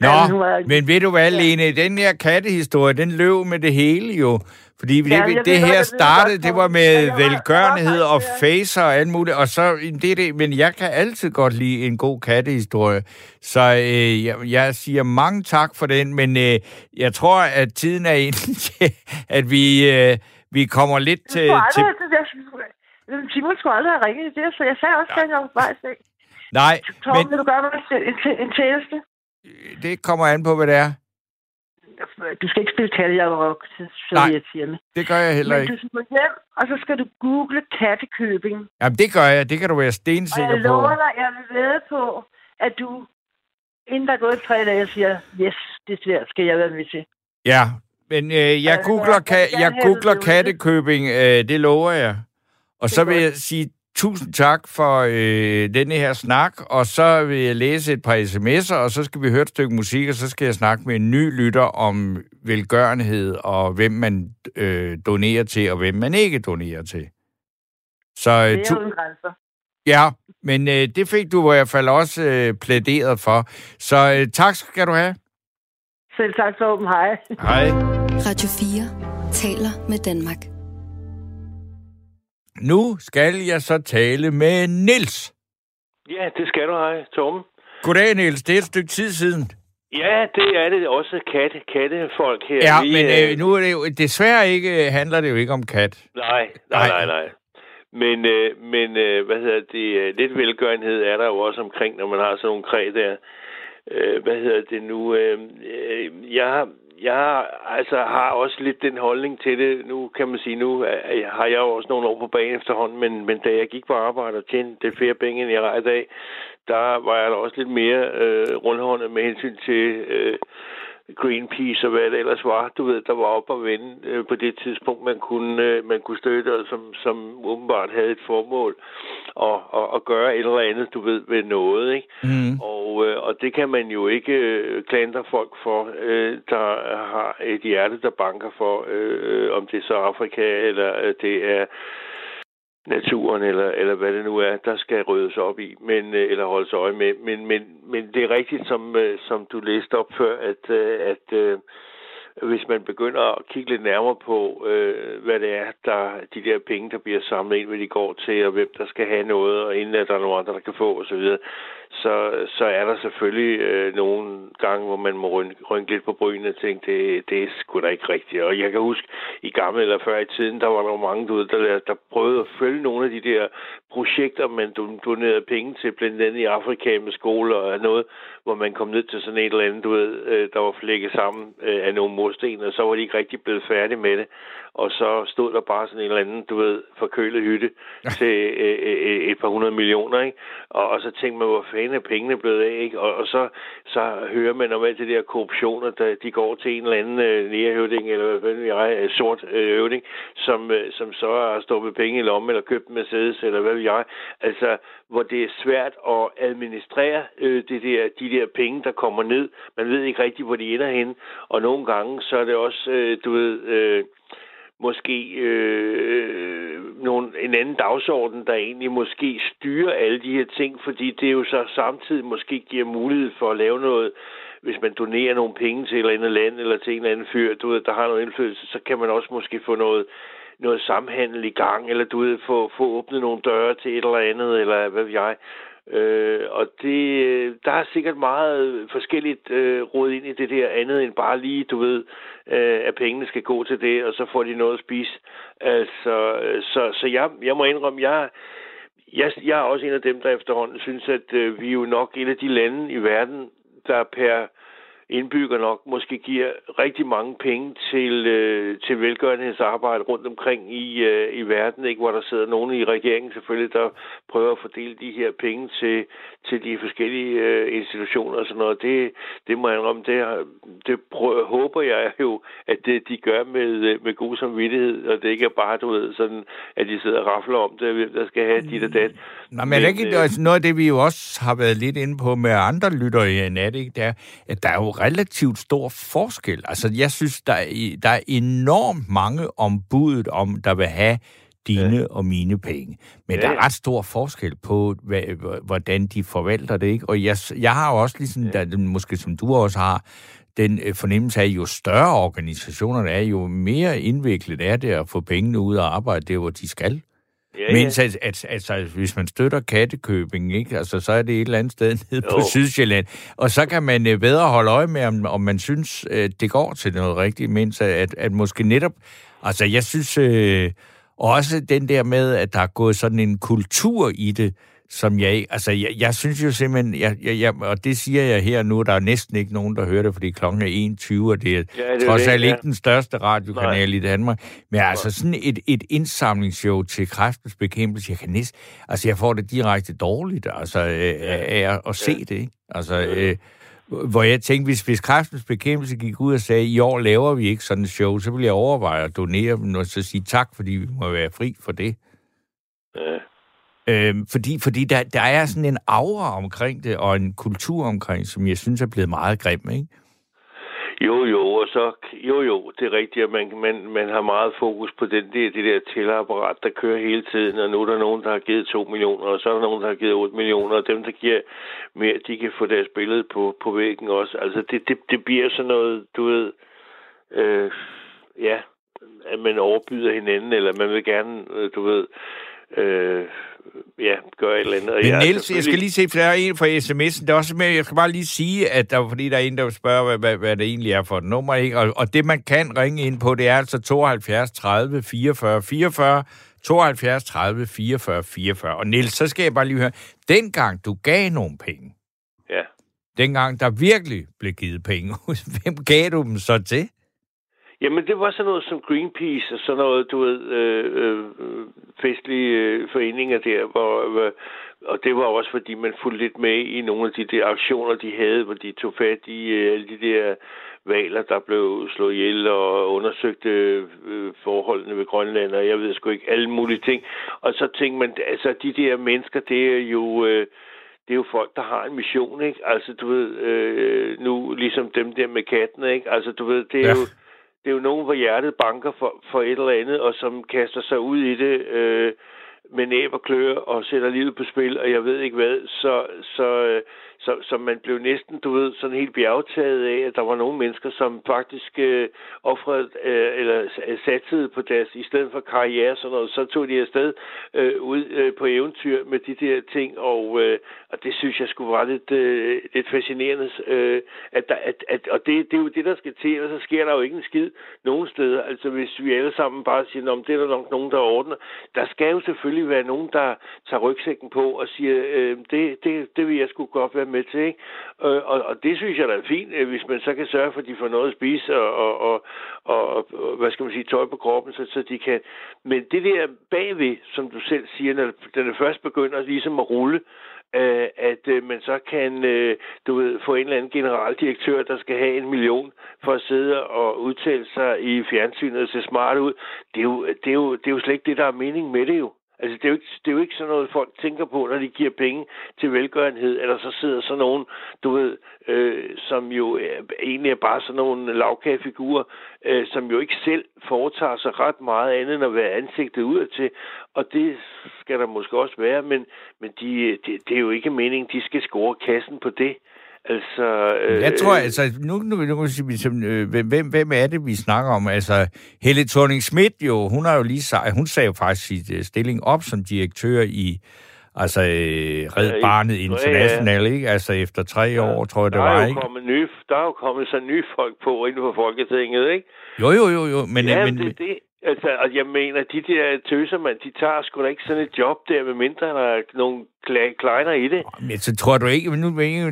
Nå, Ja, hun var- men ved du hvad, Lene, den her kattehistorie, den løb med det hele jo. Fordi det, Ja, det, det her ved startede, det var med Ja, var- velgørenhed var og facer og alt muligt. Og så, det, det, men jeg kan altid godt lide en god kattehistorie. Så øh, jeg, jeg siger mange tak for den, men øh, jeg tror, at tiden er inde til, at vi, øh, vi kommer lidt til... til det Simon skulle aldrig have ringet det, så jeg sagde også, at jeg var på vej. Nej, Torben, men vil du gøre mig en, en, en tjeneste? det kommer an på, hvad det er. Du skal ikke spille kattejagerok, så Nej. jeg siger med. Det gør jeg heller Men ikke. du skal gå hjem, og så skal du google kattekøbing. Jamen, det gør jeg. Det kan du være Og stensikker jeg på. lover dig, jeg vil ved på, at du, inden der er gået tre dage, siger, yes, det der skal jeg være med til. Ja, men øh, jeg Øh, googler, jeg ka- jeg googler kattekøbing, øh, det lover jeg. Og så vil jeg sige tusind tak for øh, denne her snak, og så vil jeg læse et par sms'er, og så skal vi høre et stykke musik, og så skal jeg snakke med en ny lytter om velgørenhed, og hvem man øh, donerer til, og hvem man ikke donerer til. Så, øh, det er uden grænser. Ja, men øh, det fik du i hvert fald også øh, plæderet for. Så øh, tak skal du have. Selv tak, Torben. Hej. Hej. Radio 4 taler med Danmark. Nu skal jeg så tale med Nils. Ja, det skal du have, Torben. Goddag, Nils. Det er et stykke tid siden. Ja, det er det også katte, kattefolk her. Ja, Vi, men øh, nu er det jo, desværre ikke, handler det jo ikke om kat. Nej, nej, nej, nej. Men, øh, men øh, hvad hedder det, øh, lidt velgørenhed er der jo også omkring, når man har sådan nogle kræ der. Øh, hvad hedder det nu? Øh, øh jeg, jeg altså har også lidt den holdning til det. Nu kan man sige, nu øh, øh, har jeg jo også nogle år på banen efterhånden, men, men da jeg gik på arbejde og tjente det flere penge, end jeg har i dag, der var jeg da også lidt mere øh, rundhåndet med hensyn til øh, Greenpeace og hvad det ellers var, du ved, der var op og vende øh, på det tidspunkt, man kunne, øh, man kunne støtte, og som, som åbenbart havde et formål at, at, at gøre et eller andet, du ved, ved noget, ikke? Mm. Og, øh, og det kan man jo ikke øh, klandre folk for, øh, der har et hjerte, der banker for, øh, om det er så Afrika, eller øh, det er naturen, eller, eller hvad det nu er, der skal ryddes op i, men, øh, eller holdes øje med. Men, men, men det er rigtigt, som, øh, som du læste op før, at, øh, at hvis man begynder at kigge lidt nærmere på, øh, hvad det er, der de der penge, der bliver samlet ind, hvad de går til, og hvem der skal have noget, og inden at der er nogen andre, der kan få osv., så, så er der selvfølgelig øh, nogle gange, hvor man må rynke, rynke lidt på brynene og tænke, det, det er sgu da ikke rigtigt. Og jeg kan huske, i gamle eller før i tiden, der var der mange, du ved, der, der prøvede at følge nogle af de der projekter, man donerede penge til, blandt andet i Afrika med skoler og noget, hvor man kom ned til sådan et eller andet, du ved, øh, der var flækket sammen øh, af nogle mursten, og så var de ikke rigtig blevet færdige med det og så stod der bare sådan en eller anden, du ved, forkølet hytte ja. til øh, øh, øh, et par hundrede millioner, ikke? Og, og så tænkte man, hvor fanden er pengene blevet af, ikke? Og, og så, så hører man om alt det der korruptioner, der de går til en eller anden øh, nærhøvding, eller hvad ved jeg, øh, sort øh, høvding, som, øh, som så har stoppet penge i lommen, eller købt en Mercedes, eller hvad ved jeg. Altså, hvor det er svært at administrere øh, det der, de der penge, der kommer ned. Man ved ikke rigtig, hvor de ender hen. Og nogle gange, så er det også, øh, du ved... Øh, måske øh, nogle, en anden dagsorden, der egentlig måske styrer alle de her ting, fordi det jo så samtidig måske giver mulighed for at lave noget, hvis man donerer nogle penge til et eller andet land, eller til en eller anden fyr, du ved, der har noget indflydelse, så kan man også måske få noget, noget samhandel i gang, eller du ved, få, få åbnet nogle døre til et eller andet, eller hvad ved jeg. Øh, og det, der er sikkert meget forskelligt øh, råd ind i det der andet end bare lige, du ved, øh, at pengene skal gå til det, og så får de noget at spise. Altså, øh, så, så jeg, jeg må indrømme, jeg, jeg, jeg er også en af dem, der efterhånden synes, at øh, vi er jo nok et af de lande i verden, der per indbygger nok måske giver rigtig mange penge til, øh, til velgørenhedsarbejde rundt omkring i, øh, i verden, ikke? hvor der sidder nogen i regeringen selvfølgelig, der prøver at fordele de her penge til, til de forskellige øh, institutioner og sådan noget. Det, det må jeg om det, det prøver, håber jeg jo, at det, de gør med, øh, med god samvittighed, og det ikke er bare, du ved, sådan, at de sidder og rafler om det, hvem der skal have dit og dat. Nå, men, men ikke, øh, noget af det, vi jo også har været lidt inde på med andre lyttere i nat, ikke? Det er, at der er jo relativt stor forskel. Altså, jeg synes, der er, der er enormt mange ombuddet om, der vil have dine ja. og mine penge. Men ja. der er ret stor forskel på, hvordan de forvalter det, ikke? Og jeg, jeg har jo også ligesom, ja. der, måske som du også har, den øh, fornemmelse af, jo større organisationerne er, jo mere indviklet er det at få pengene ud og arbejde der, hvor de skal. Ja, Mens at, at, altså, hvis man støtter kattekøbing, ikke? Altså, så er det et eller andet sted nede jo. på Sydsjælland. Og så kan man øh, bedre holde øje med, om, om man synes, at det går til noget rigtigt, mens at, at måske netop... Altså, jeg synes øh, også den der med, at der er gået sådan en kultur i det, som jeg Altså, jeg, jeg synes jo simpelthen, jeg, jeg, jeg, og det siger jeg her nu, der er næsten ikke nogen, der hører det, fordi klokken er 21, og det er ja, det trods alt ikke den største radiokanal Nej. i Danmark. Men Nej. altså, sådan et, et indsamlingsshow til kræftens bekæmpelse, jeg kan næsten... Altså, jeg får det direkte dårligt, altså, af, af at, at se ja. det, ikke? Altså, øh, hvor jeg tænkte, hvis, hvis kræftens bekæmpelse gik ud og sagde, i år laver vi ikke sådan et show, så ville jeg overveje at donere dem, og så sige tak, fordi vi må være fri for det. Ja. Øh, fordi fordi der, der er sådan en aura omkring det, og en kultur omkring, som jeg synes er blevet meget grim, ikke? Jo, jo, og så, jo, jo, det er rigtigt, at man, man, man har meget fokus på den der, det der tællerapparat, der kører hele tiden, og nu er der nogen, der har givet 2 millioner, og så er der nogen, der har givet 8 millioner, og dem, der giver mere, de kan få deres billede på, på væggen også. Altså, det, det, det bliver sådan noget, du ved, øh, ja, at man overbyder hinanden, eller man vil gerne, øh, du ved, øh, ja, gøre et eller andet. Men jeg, Niels, jeg skal lige se, for der er en fra sms'en, der er også med, jeg skal bare lige sige, at der, fordi der er en, der spørger, hvad, hvad, hvad det egentlig er for et nummer, ikke? Og, og det, man kan ringe ind på, det er altså 72 30 44 44, 72 30 44 44. Og Niels, så skal jeg bare lige høre, dengang du gav nogle penge, ja. dengang der virkelig blev givet penge, hvem gav du dem så til? Jamen, det var sådan noget som Greenpeace og sådan noget, du ved, øh, øh, festlige øh, foreninger der, hvor, hvor, og det var også, fordi man fulgte lidt med i nogle af de der aktioner, de havde, hvor de tog fat i øh, alle de der valer, der blev slået ihjel og undersøgte øh, forholdene ved Grønland, og jeg ved sgu ikke, alle mulige ting. Og så tænkte man, altså, de der mennesker, det er jo... Øh, det er jo folk, der har en mission, ikke? Altså, du ved, øh, nu ligesom dem der med katten, ikke? Altså, du ved, det er ja. jo det er jo nogen, hvor hjertet banker for, for et eller andet, og som kaster sig ud i det øh, med næb og klør og sætter livet på spil, og jeg ved ikke hvad. Så, så, øh, så, så man blev næsten, du ved, sådan helt bjergtaget af, at der var nogle mennesker, som faktisk øh, offrede, øh, eller øh, satsede på deres, i stedet for karriere sådan noget, så tog de afsted øh, ud øh, på eventyr med de der ting, og, øh, og det synes jeg skulle være lidt, øh, lidt fascinerende, øh, at, der, at, at, og det, det er jo det, der skal til, og så sker der jo ikke en skid nogen steder. Altså hvis vi alle sammen bare siger, om det er der nok nogen, der ordner. Der skal jo selvfølgelig være nogen, der tager rygsækken på og siger, øh, det, det, det vil jeg sgu godt være med til. Ikke? Og, og, og det synes jeg da er fint, øh, hvis man så kan sørge for, at de får noget at spise og, og, og, og, og hvad skal man sige, tøj på kroppen, så, så de kan... Men det der bagved, som du selv siger, når det først begynder ligesom at rulle, øh, at øh, man så kan øh, du ved, få en eller anden generaldirektør, der skal have en million for at sidde og udtale sig i fjernsynet og se smart ud. Det er, jo, det, er jo, det er jo slet ikke det, der er mening med det jo. Altså, det er, jo ikke, det er jo ikke sådan noget, folk tænker på, når de giver penge til velgørenhed, eller så sidder sådan nogen, du ved, øh, som jo er, egentlig er bare sådan nogle lavkagefigurer, øh, som jo ikke selv foretager sig ret meget andet end at være ansigtet ud til. Og det skal der måske også være, men, men de, det, det er jo ikke meningen, de skal score kassen på det. Altså, øh, jeg tror, altså, nu, nu, nu, nu øh, hvem, hvem er det, vi snakker om? Altså, Helle thorning Schmidt jo, hun har jo lige sagt, hun sagde jo faktisk sit uh, stilling op som direktør i altså øh, Red Barnet International, ja, ja. ikke? Altså efter tre ja. år, tror jeg, det var, ikke? Kommet nye, der er jo kommet så nye folk på inden for Folketinget, ikke? Jo, jo, jo, jo. Men, ja, men, det, det, Altså, og jeg mener, de der tøser, man, de tager sgu da ikke sådan et job der, med mindre der er nogle kleiner i det. Men så tror du ikke, nu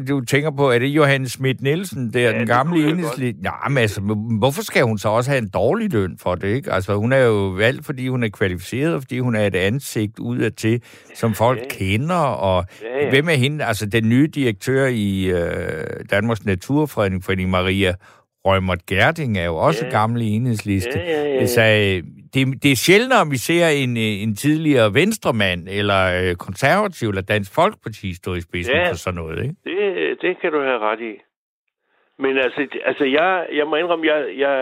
du tænker på, er det Johannes Schmidt Nielsen, der ja, den gamle enhedslige? Ja, men altså, hvorfor skal hun så også have en dårlig løn for det, ikke? Altså, hun er jo valgt, fordi hun er kvalificeret, og fordi hun er et ansigt ud af til, som folk ja. kender, og ja, ja. hvem er hende? Altså, den nye direktør i øh, Danmarks Naturfredning, Forening Maria Rømert Gerding er jo også ja. gammel i enhedsliste. Ja, ja, ja. Så øh, det, det er sjældent, om vi ser en, øh, en tidligere venstremand, eller øh, konservativ, eller Dansk Folkeparti stå i spidsen ja, for sådan noget, ikke? Det, det kan du have ret i. Men altså, altså jeg, jeg må indrømme, jeg, jeg,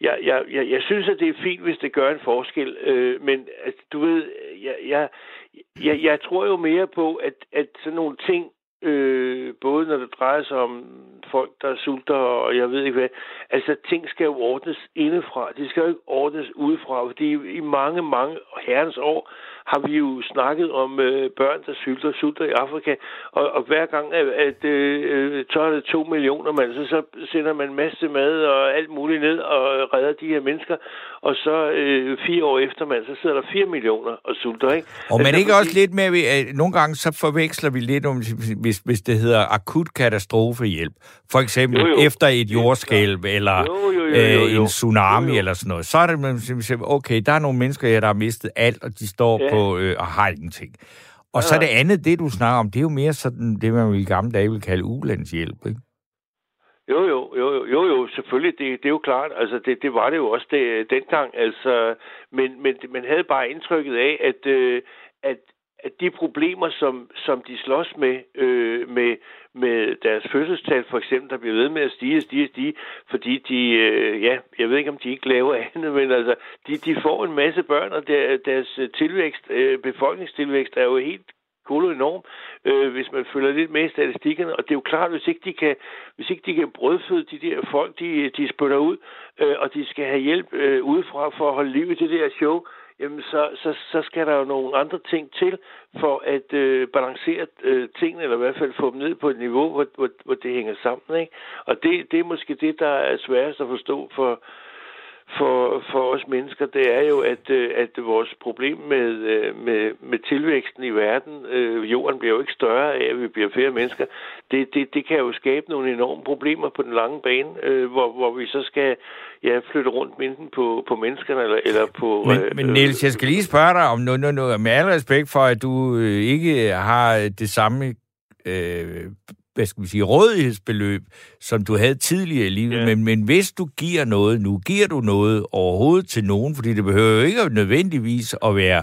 jeg, jeg, jeg, jeg synes, at det er fint, hvis det gør en forskel. Øh, men altså, du ved, jeg, jeg, jeg, jeg tror jo mere på, at, at sådan nogle ting, øh, både når det drejer sig om folk, der sulter, og jeg ved ikke hvad. Altså, ting skal jo ordnes indefra. Det skal jo ikke ordnes udefra, fordi i mange, mange herrens år har vi jo snakket om øh, børn, der sulter, sulter i Afrika, og, og hver gang, at, at øh, så er det to millioner, man, så, så sender man en masse mad og alt muligt ned og redder de her mennesker, og så øh, fire år efter, man, så sidder der fire millioner og sulter, ikke? Og men altså, ikke fordi... også lidt med, at nogle gange så forveksler vi lidt om, hvis, hvis det hedder akut katastrofehjælp, for eksempel jo, jo. efter et jordskælv, eller jo, jo, jo, jo, jo. Øh, en tsunami, jo, jo. eller sådan noget, så er det, man okay, der er nogle mennesker her, der har mistet alt, og de står ja. på øh, og har ingenting. Og så det andet, det du snakker om, det er jo mere sådan, det man i gamle dage vil kalde ulandshjælp, ikke? Jo, jo, jo, jo, jo, selvfølgelig, det, det er jo klart, altså det, det var det jo også det, dengang, altså, men, men man havde bare indtrykket af, at, øh, at de problemer, som, som de slås med, øh, med, med deres fødselstal for eksempel, der bliver ved med at stige, stige, stige, fordi de, øh, ja, jeg ved ikke, om de ikke laver andet, men altså, de, de får en masse børn, og der, deres tilvækst, øh, befolkningstilvækst er jo helt kolo enorm, øh, hvis man følger lidt med i statistikkerne. Og det er jo klart, hvis ikke de kan, hvis ikke de kan brødføde de der folk, de, de spytter ud, øh, og de skal have hjælp øh, udefra for at holde liv i det der show, jamen så, så, så skal der jo nogle andre ting til for at øh, balancere øh, tingene, eller i hvert fald få dem ned på et niveau, hvor, hvor, hvor det hænger sammen. Ikke? Og det, det er måske det, der er sværest at forstå for, for, for os mennesker, det er jo, at, øh, at vores problem med, øh, med, med tilvæksten i verden, øh, jorden bliver jo ikke større af, at vi bliver flere mennesker, det, det, det kan jo skabe nogle enorme problemer på den lange bane, øh, hvor, hvor vi så skal ja, flytte rundt enten på, på menneskerne eller, eller på... Men, øh, men Niels, jeg skal lige spørge dig om noget, noget, noget. Med al respekt for, at du øh, ikke har det samme øh, hvad skal vi sige, rådighedsbeløb, som du havde tidligere i livet. Ja. Men, men hvis du giver noget nu, giver du noget overhovedet til nogen, fordi det behøver jo ikke nødvendigvis at være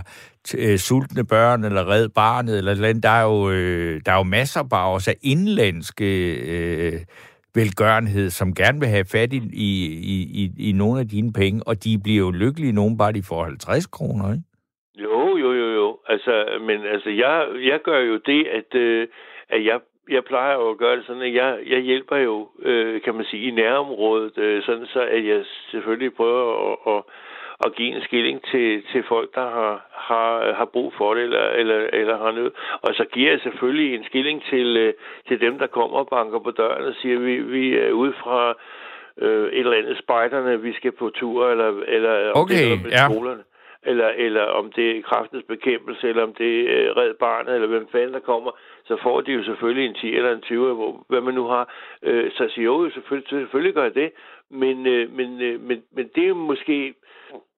øh, sultne børn, eller red barnet, eller noget Der er jo, øh, der er jo masser bare også af indlandske øh, velgørenhed, som gerne vil have fat i, i, i, i nogle af dine penge, og de bliver jo lykkelige, nogen bare de får 50 kroner, ikke? Jo, jo, jo, jo. Altså, men altså, jeg, jeg gør jo det, at, øh, at jeg jeg plejer jo at gøre det sådan, at jeg, jeg hjælper jo, øh, kan man sige, i nærområdet, øh, sådan så at jeg selvfølgelig prøver at, at, at give en skilling til, til folk, der har, har, har brug for det, eller, eller, eller har nød. Og så giver jeg selvfølgelig en skilling til, øh, til dem, der kommer og banker på døren og siger, vi, vi er ude fra øh, et eller andet spejderne, vi skal på tur, eller, eller okay, det er med ja. skolerne eller, eller om det er kraftens bekæmpelse, eller om det er red barnet, eller hvem fanden der kommer, så får de jo selvfølgelig en 10 eller en 20, hvor, hvad man nu har. Øh, så siger jo, selvfølgelig, selvfølgelig gør jeg det, men, øh, men, øh, men, men det er jo måske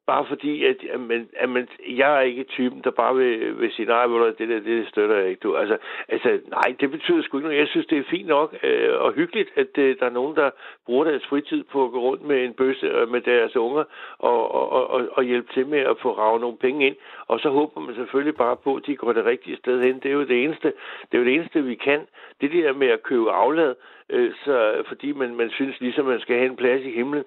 Bare fordi, at, at, man, at man, jeg er ikke typen, der bare vil, vil sige, nej, det der, det støtter jeg ikke. Du. Altså, altså, nej, det betyder sgu ikke noget. Jeg synes, det er fint nok øh, og hyggeligt, at øh, der er nogen, der bruger deres fritid på at gå rundt med en bøsse øh, med deres unger og, og, og, og hjælpe til med at få ravet nogle penge ind. Og så håber man selvfølgelig bare på, at de går det rigtige sted hen. Det er jo det eneste, det er jo det eneste vi kan. Det der med at købe aflad, øh, så, fordi man, man synes ligesom, man skal have en plads i himlen,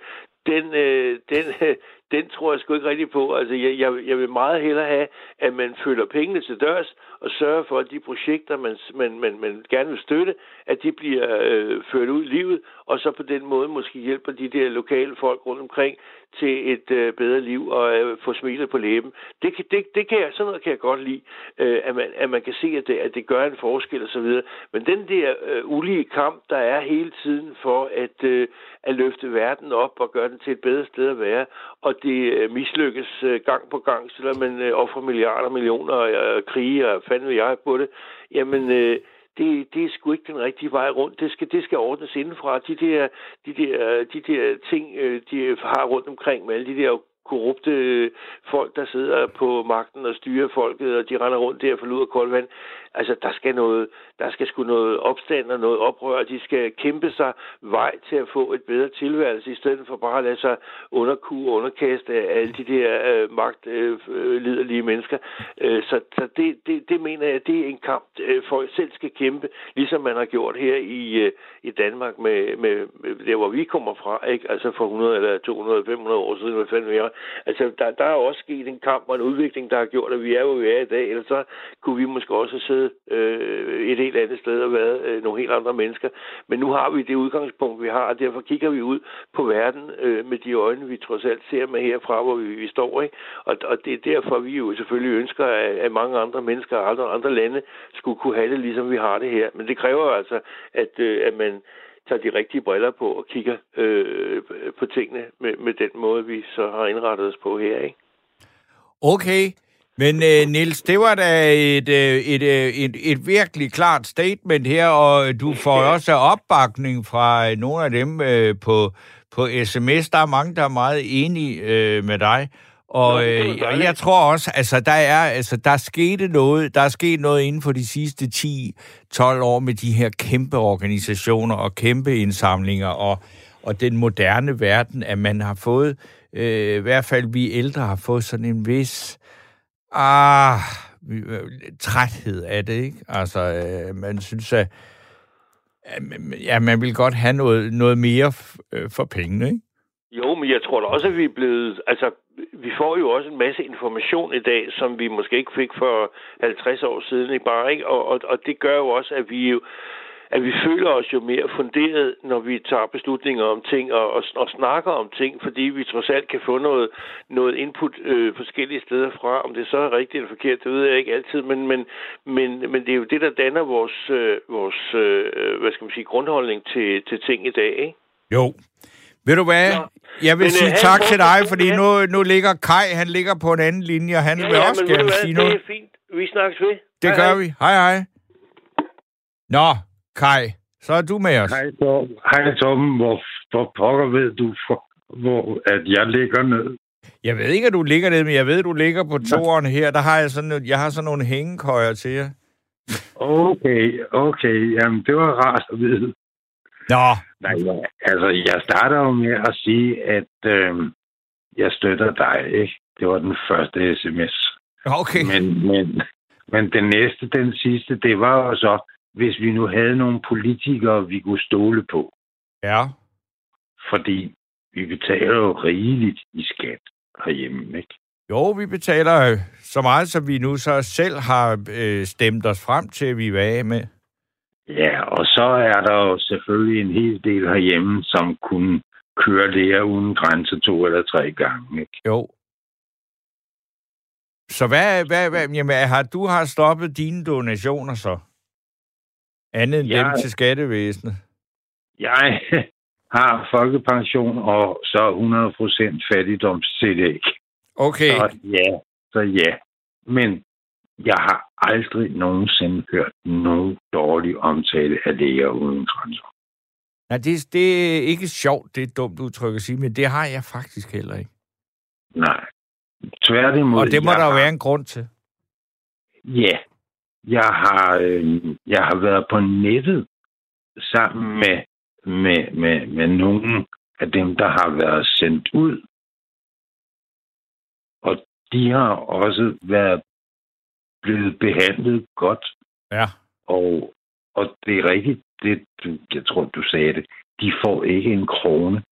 den, øh, den, øh, den tror jeg sgu ikke rigtig på. Altså, jeg, jeg, jeg vil meget hellere have, at man følger pengene til dørs og sørger for, at de projekter, man, man, man, man gerne vil støtte, at de bliver øh, ført ud i livet, og så på den måde måske hjælper de der lokale folk rundt omkring til et øh, bedre liv og øh, få smilet på læben. Det, kan, det, det kan jeg, sådan noget kan jeg godt lide, øh, at, man, at man kan se, at det, at det gør en forskel og så videre. Men den der øh, ulige kamp, der er hele tiden for at, øh, at løfte verden op og gøre den til et bedre sted at være, og det øh, mislykkes øh, gang på gang, selvom man øh, offrer milliarder, millioner og krige og fanden vil jeg på det, jamen øh, det, det er sgu ikke den rigtige vej rundt. Det skal, det skal ordnes indenfra. De der, de der, de der ting, øh, de har rundt omkring med alle de der korrupte folk, der sidder på magten og styrer folket, og de render rundt der for lud og koldt vand. Altså, der skal, noget, der skal sgu noget opstand og noget oprør. De skal kæmpe sig vej til at få et bedre tilværelse, i stedet for bare at lade sig underkue og underkaste af alle de der øh, magtliderlige øh, øh mennesker. Øh, så så det, det, det mener jeg, det er en kamp, øh, folk selv skal kæmpe, ligesom man har gjort her i, øh, i Danmark med, med, med der, hvor vi kommer fra, ikke? altså for 100 eller 200, 500 år siden, hvad fanden vi er. Altså, der, der er også sket en kamp og en udvikling, der har gjort, at vi er, hvor vi er i dag, ellers så kunne vi måske også sidde øh, et helt andet sted og været øh, nogle helt andre mennesker. Men nu har vi det udgangspunkt, vi har, og derfor kigger vi ud på verden øh, med de øjne, vi trods alt ser med herfra, hvor vi, vi står. Ikke? Og, og det er derfor, vi jo selvfølgelig ønsker, at, at mange andre mennesker og andre, andre lande skulle kunne have det, ligesom vi har det her. Men det kræver altså, at, øh, at man tager de rigtige briller på og kigger øh, på tingene med, med den måde, vi så har indrettet os på her. Ikke? Okay, men uh, Nils, det var da et, øh, et, et, øh, et, et virkelig klart statement her, og du får også opbakning fra nogle af dem uh, på, på sms. Der er mange, der er meget enige uh, med dig. Og øh, jeg tror også, altså der er altså der er sket noget, der er sket noget inden for de sidste 10-12 år med de her kæmpe organisationer og kæmpe indsamlinger og og den moderne verden, at man har fået øh, i hvert fald vi ældre har fået sådan en vis ah, øh, træthed af det, ikke? Altså, øh, man synes, at ja, man vil godt have noget, noget mere øh, for pengene, ikke? Jo, men jeg tror da også, at vi er blevet... Altså, vi får jo også en masse information i dag, som vi måske ikke fik for 50 år siden, ikke bare, ikke? Og, og, og det gør jo også, at vi jo at vi føler os jo mere funderet, når vi tager beslutninger om ting og, og, og snakker om ting, fordi vi trods alt kan få noget, noget input øh, forskellige steder fra. Om det så er rigtigt eller forkert, det ved jeg ikke altid, men, men, men, men det er jo det, der danner vores, øh, vores øh, hvad skal man sige, grundholdning til, til ting i dag, ikke? Jo. Ved du hvad? Ja. Jeg vil Men, sige øh, tak til dig, fordi nu, nu ligger Kai, han ligger på en anden linje, og han ja, vil ja, også gerne sige noget. Det er fint. Vi snakkes ved. Det hej, gør hej. vi. Hej, hej. Nå, Kai, så er du med os. Hej, Tom. Hej, Tom. Hvor, hvor pokker ved du, for, hvor at jeg ligger ned? Jeg ved ikke, at du ligger ned, men jeg ved, at du ligger på toren her. Der har jeg sådan, jeg har sådan nogle hængekøjer til jer. Okay, okay. Jamen, det var rart at vide. Nå. Nej, ja. altså, jeg starter jo med at sige, at øh, jeg støtter dig, ikke? Det var den første sms. Okay. Men, men, men den næste, den sidste, det var jo så, hvis vi nu havde nogle politikere, vi kunne stole på. Ja. Fordi vi betaler jo rigeligt i skat herhjemme, ikke? Jo, vi betaler så meget, som vi nu så selv har øh, stemt os frem til, at vi er af med. Ja, og så er der jo selvfølgelig en hel del herhjemme, som kunne køre det uden grænse to eller tre gange. Ikke? Jo. Så hvad, hvad, hvad jamen, har du har stoppet dine donationer så? Andet end jeg, dem til skattevæsenet? Jeg har folkepension og så 100% fattigdomstillæg. Okay. Så ja, så ja. Men jeg har aldrig nogensinde hørt nogen dårlig omtale af læger uden grænser. Nej, det, det er ikke sjovt, det er et dumt udtryk at sige, men det har jeg faktisk heller ikke. Nej. Tværtimod. Og det må der har... være en grund til. Ja. Jeg har, øh, jeg har været på nettet sammen med, med, med, med nogle af dem, der har været sendt ud. Og de har også været blevet behandlet godt. Ja. Og, og det er rigtigt, det, du, jeg tror, du sagde det. De får ikke en krone.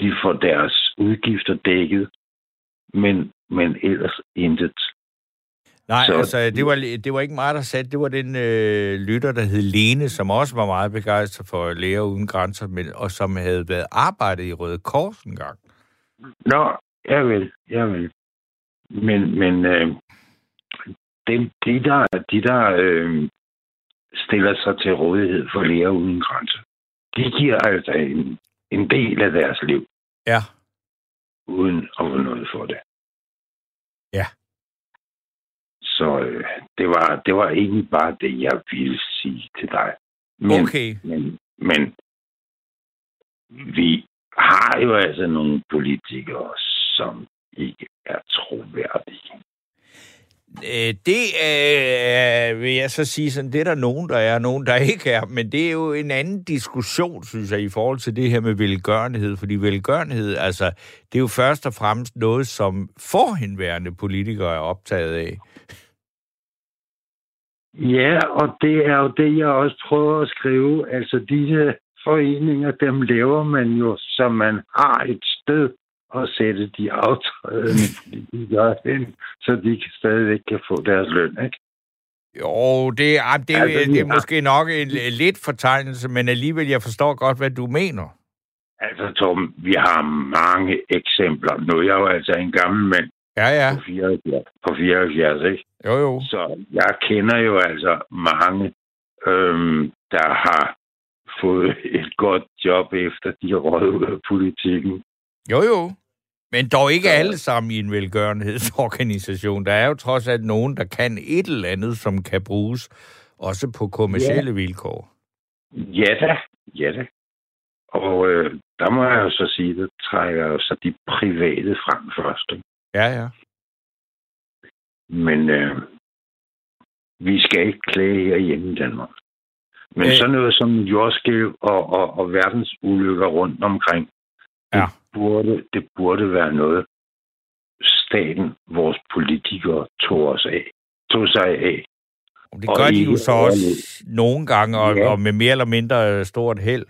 De får deres udgifter dækket, men, men ellers intet. Nej, så, altså, det var, det var ikke mig, der sagde det. var den øh, lytter, der hed Lene, som også var meget begejstret for Læger Uden Grænser, men, og som havde været arbejdet i Røde Kors en gang. Nå, jeg vil, jeg vil. Men, men øh, dem, de der, de der øh, stiller sig til rådighed for læger uden grænser, de giver altså en, en del af deres liv. Ja. Uden at få noget for det. Ja. Så øh, det, var, det var egentlig bare det, jeg ville sige til dig. Men, okay. Men, men vi har jo altså nogle politikere, som ikke er troværdige. Øh, det øh, vil jeg så sige, sådan, det er der nogen, der er, nogen, der ikke er. Men det er jo en anden diskussion, synes jeg, i forhold til det her med velgørenhed. Fordi velgørenhed, altså, det er jo først og fremmest noget, som forhenværende politikere er optaget af. Ja, og det er jo det, jeg også prøver at skrive. Altså, disse foreninger, dem laver man jo, så man har et sted, at sætte de aftrædende politikere ind, så de stadigvæk kan få deres løn, ikke? Jo, det, er, det, altså, det er måske nok en lidt fortegnelse, men alligevel, jeg forstår godt, hvad du mener. Altså, Tom, vi har mange eksempler. Nu er jeg jo altså en gammel mand ja, ja. På, 74, på 74, ikke? Jo, jo. Så jeg kender jo altså mange, øhm, der har fået et godt job efter de har røget ud af politikken. Jo, jo. Men dog ikke alle sammen i en velgørenhedsorganisation. Der er jo trods alt nogen, der kan et eller andet, som kan bruges også på kommersielle ja. vilkår. Ja da, ja da. Og øh, der må jeg jo så sige, det trækker jo så de private frem først. Ikke? Ja, ja. Men øh, vi skal ikke klage herhjemme i Danmark. Men øh. sådan noget som jordskælv og, og, og verdens ulykker rundt omkring, ja. det burde, det burde være noget, staten, vores politikere, tog os af. tog sig af. Det gør de jo så også nogle gange, og, Ja. og med mere eller mindre stort held.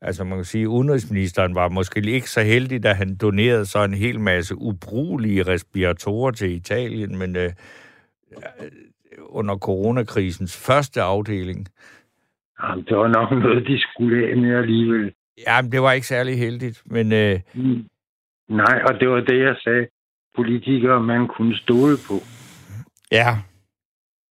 Altså man kan sige, at udenrigsministeren var måske ikke så heldig, da han donerede så en hel masse ubrugelige respiratorer til Italien, men øh, under coronakrisens første afdeling, Jamen, det var nok noget, de skulle af med alligevel. Ja, det var ikke særlig heldigt, men øh, Mm. Nej, og det var det, jeg sagde. Politikere, man kunne stole på. ja,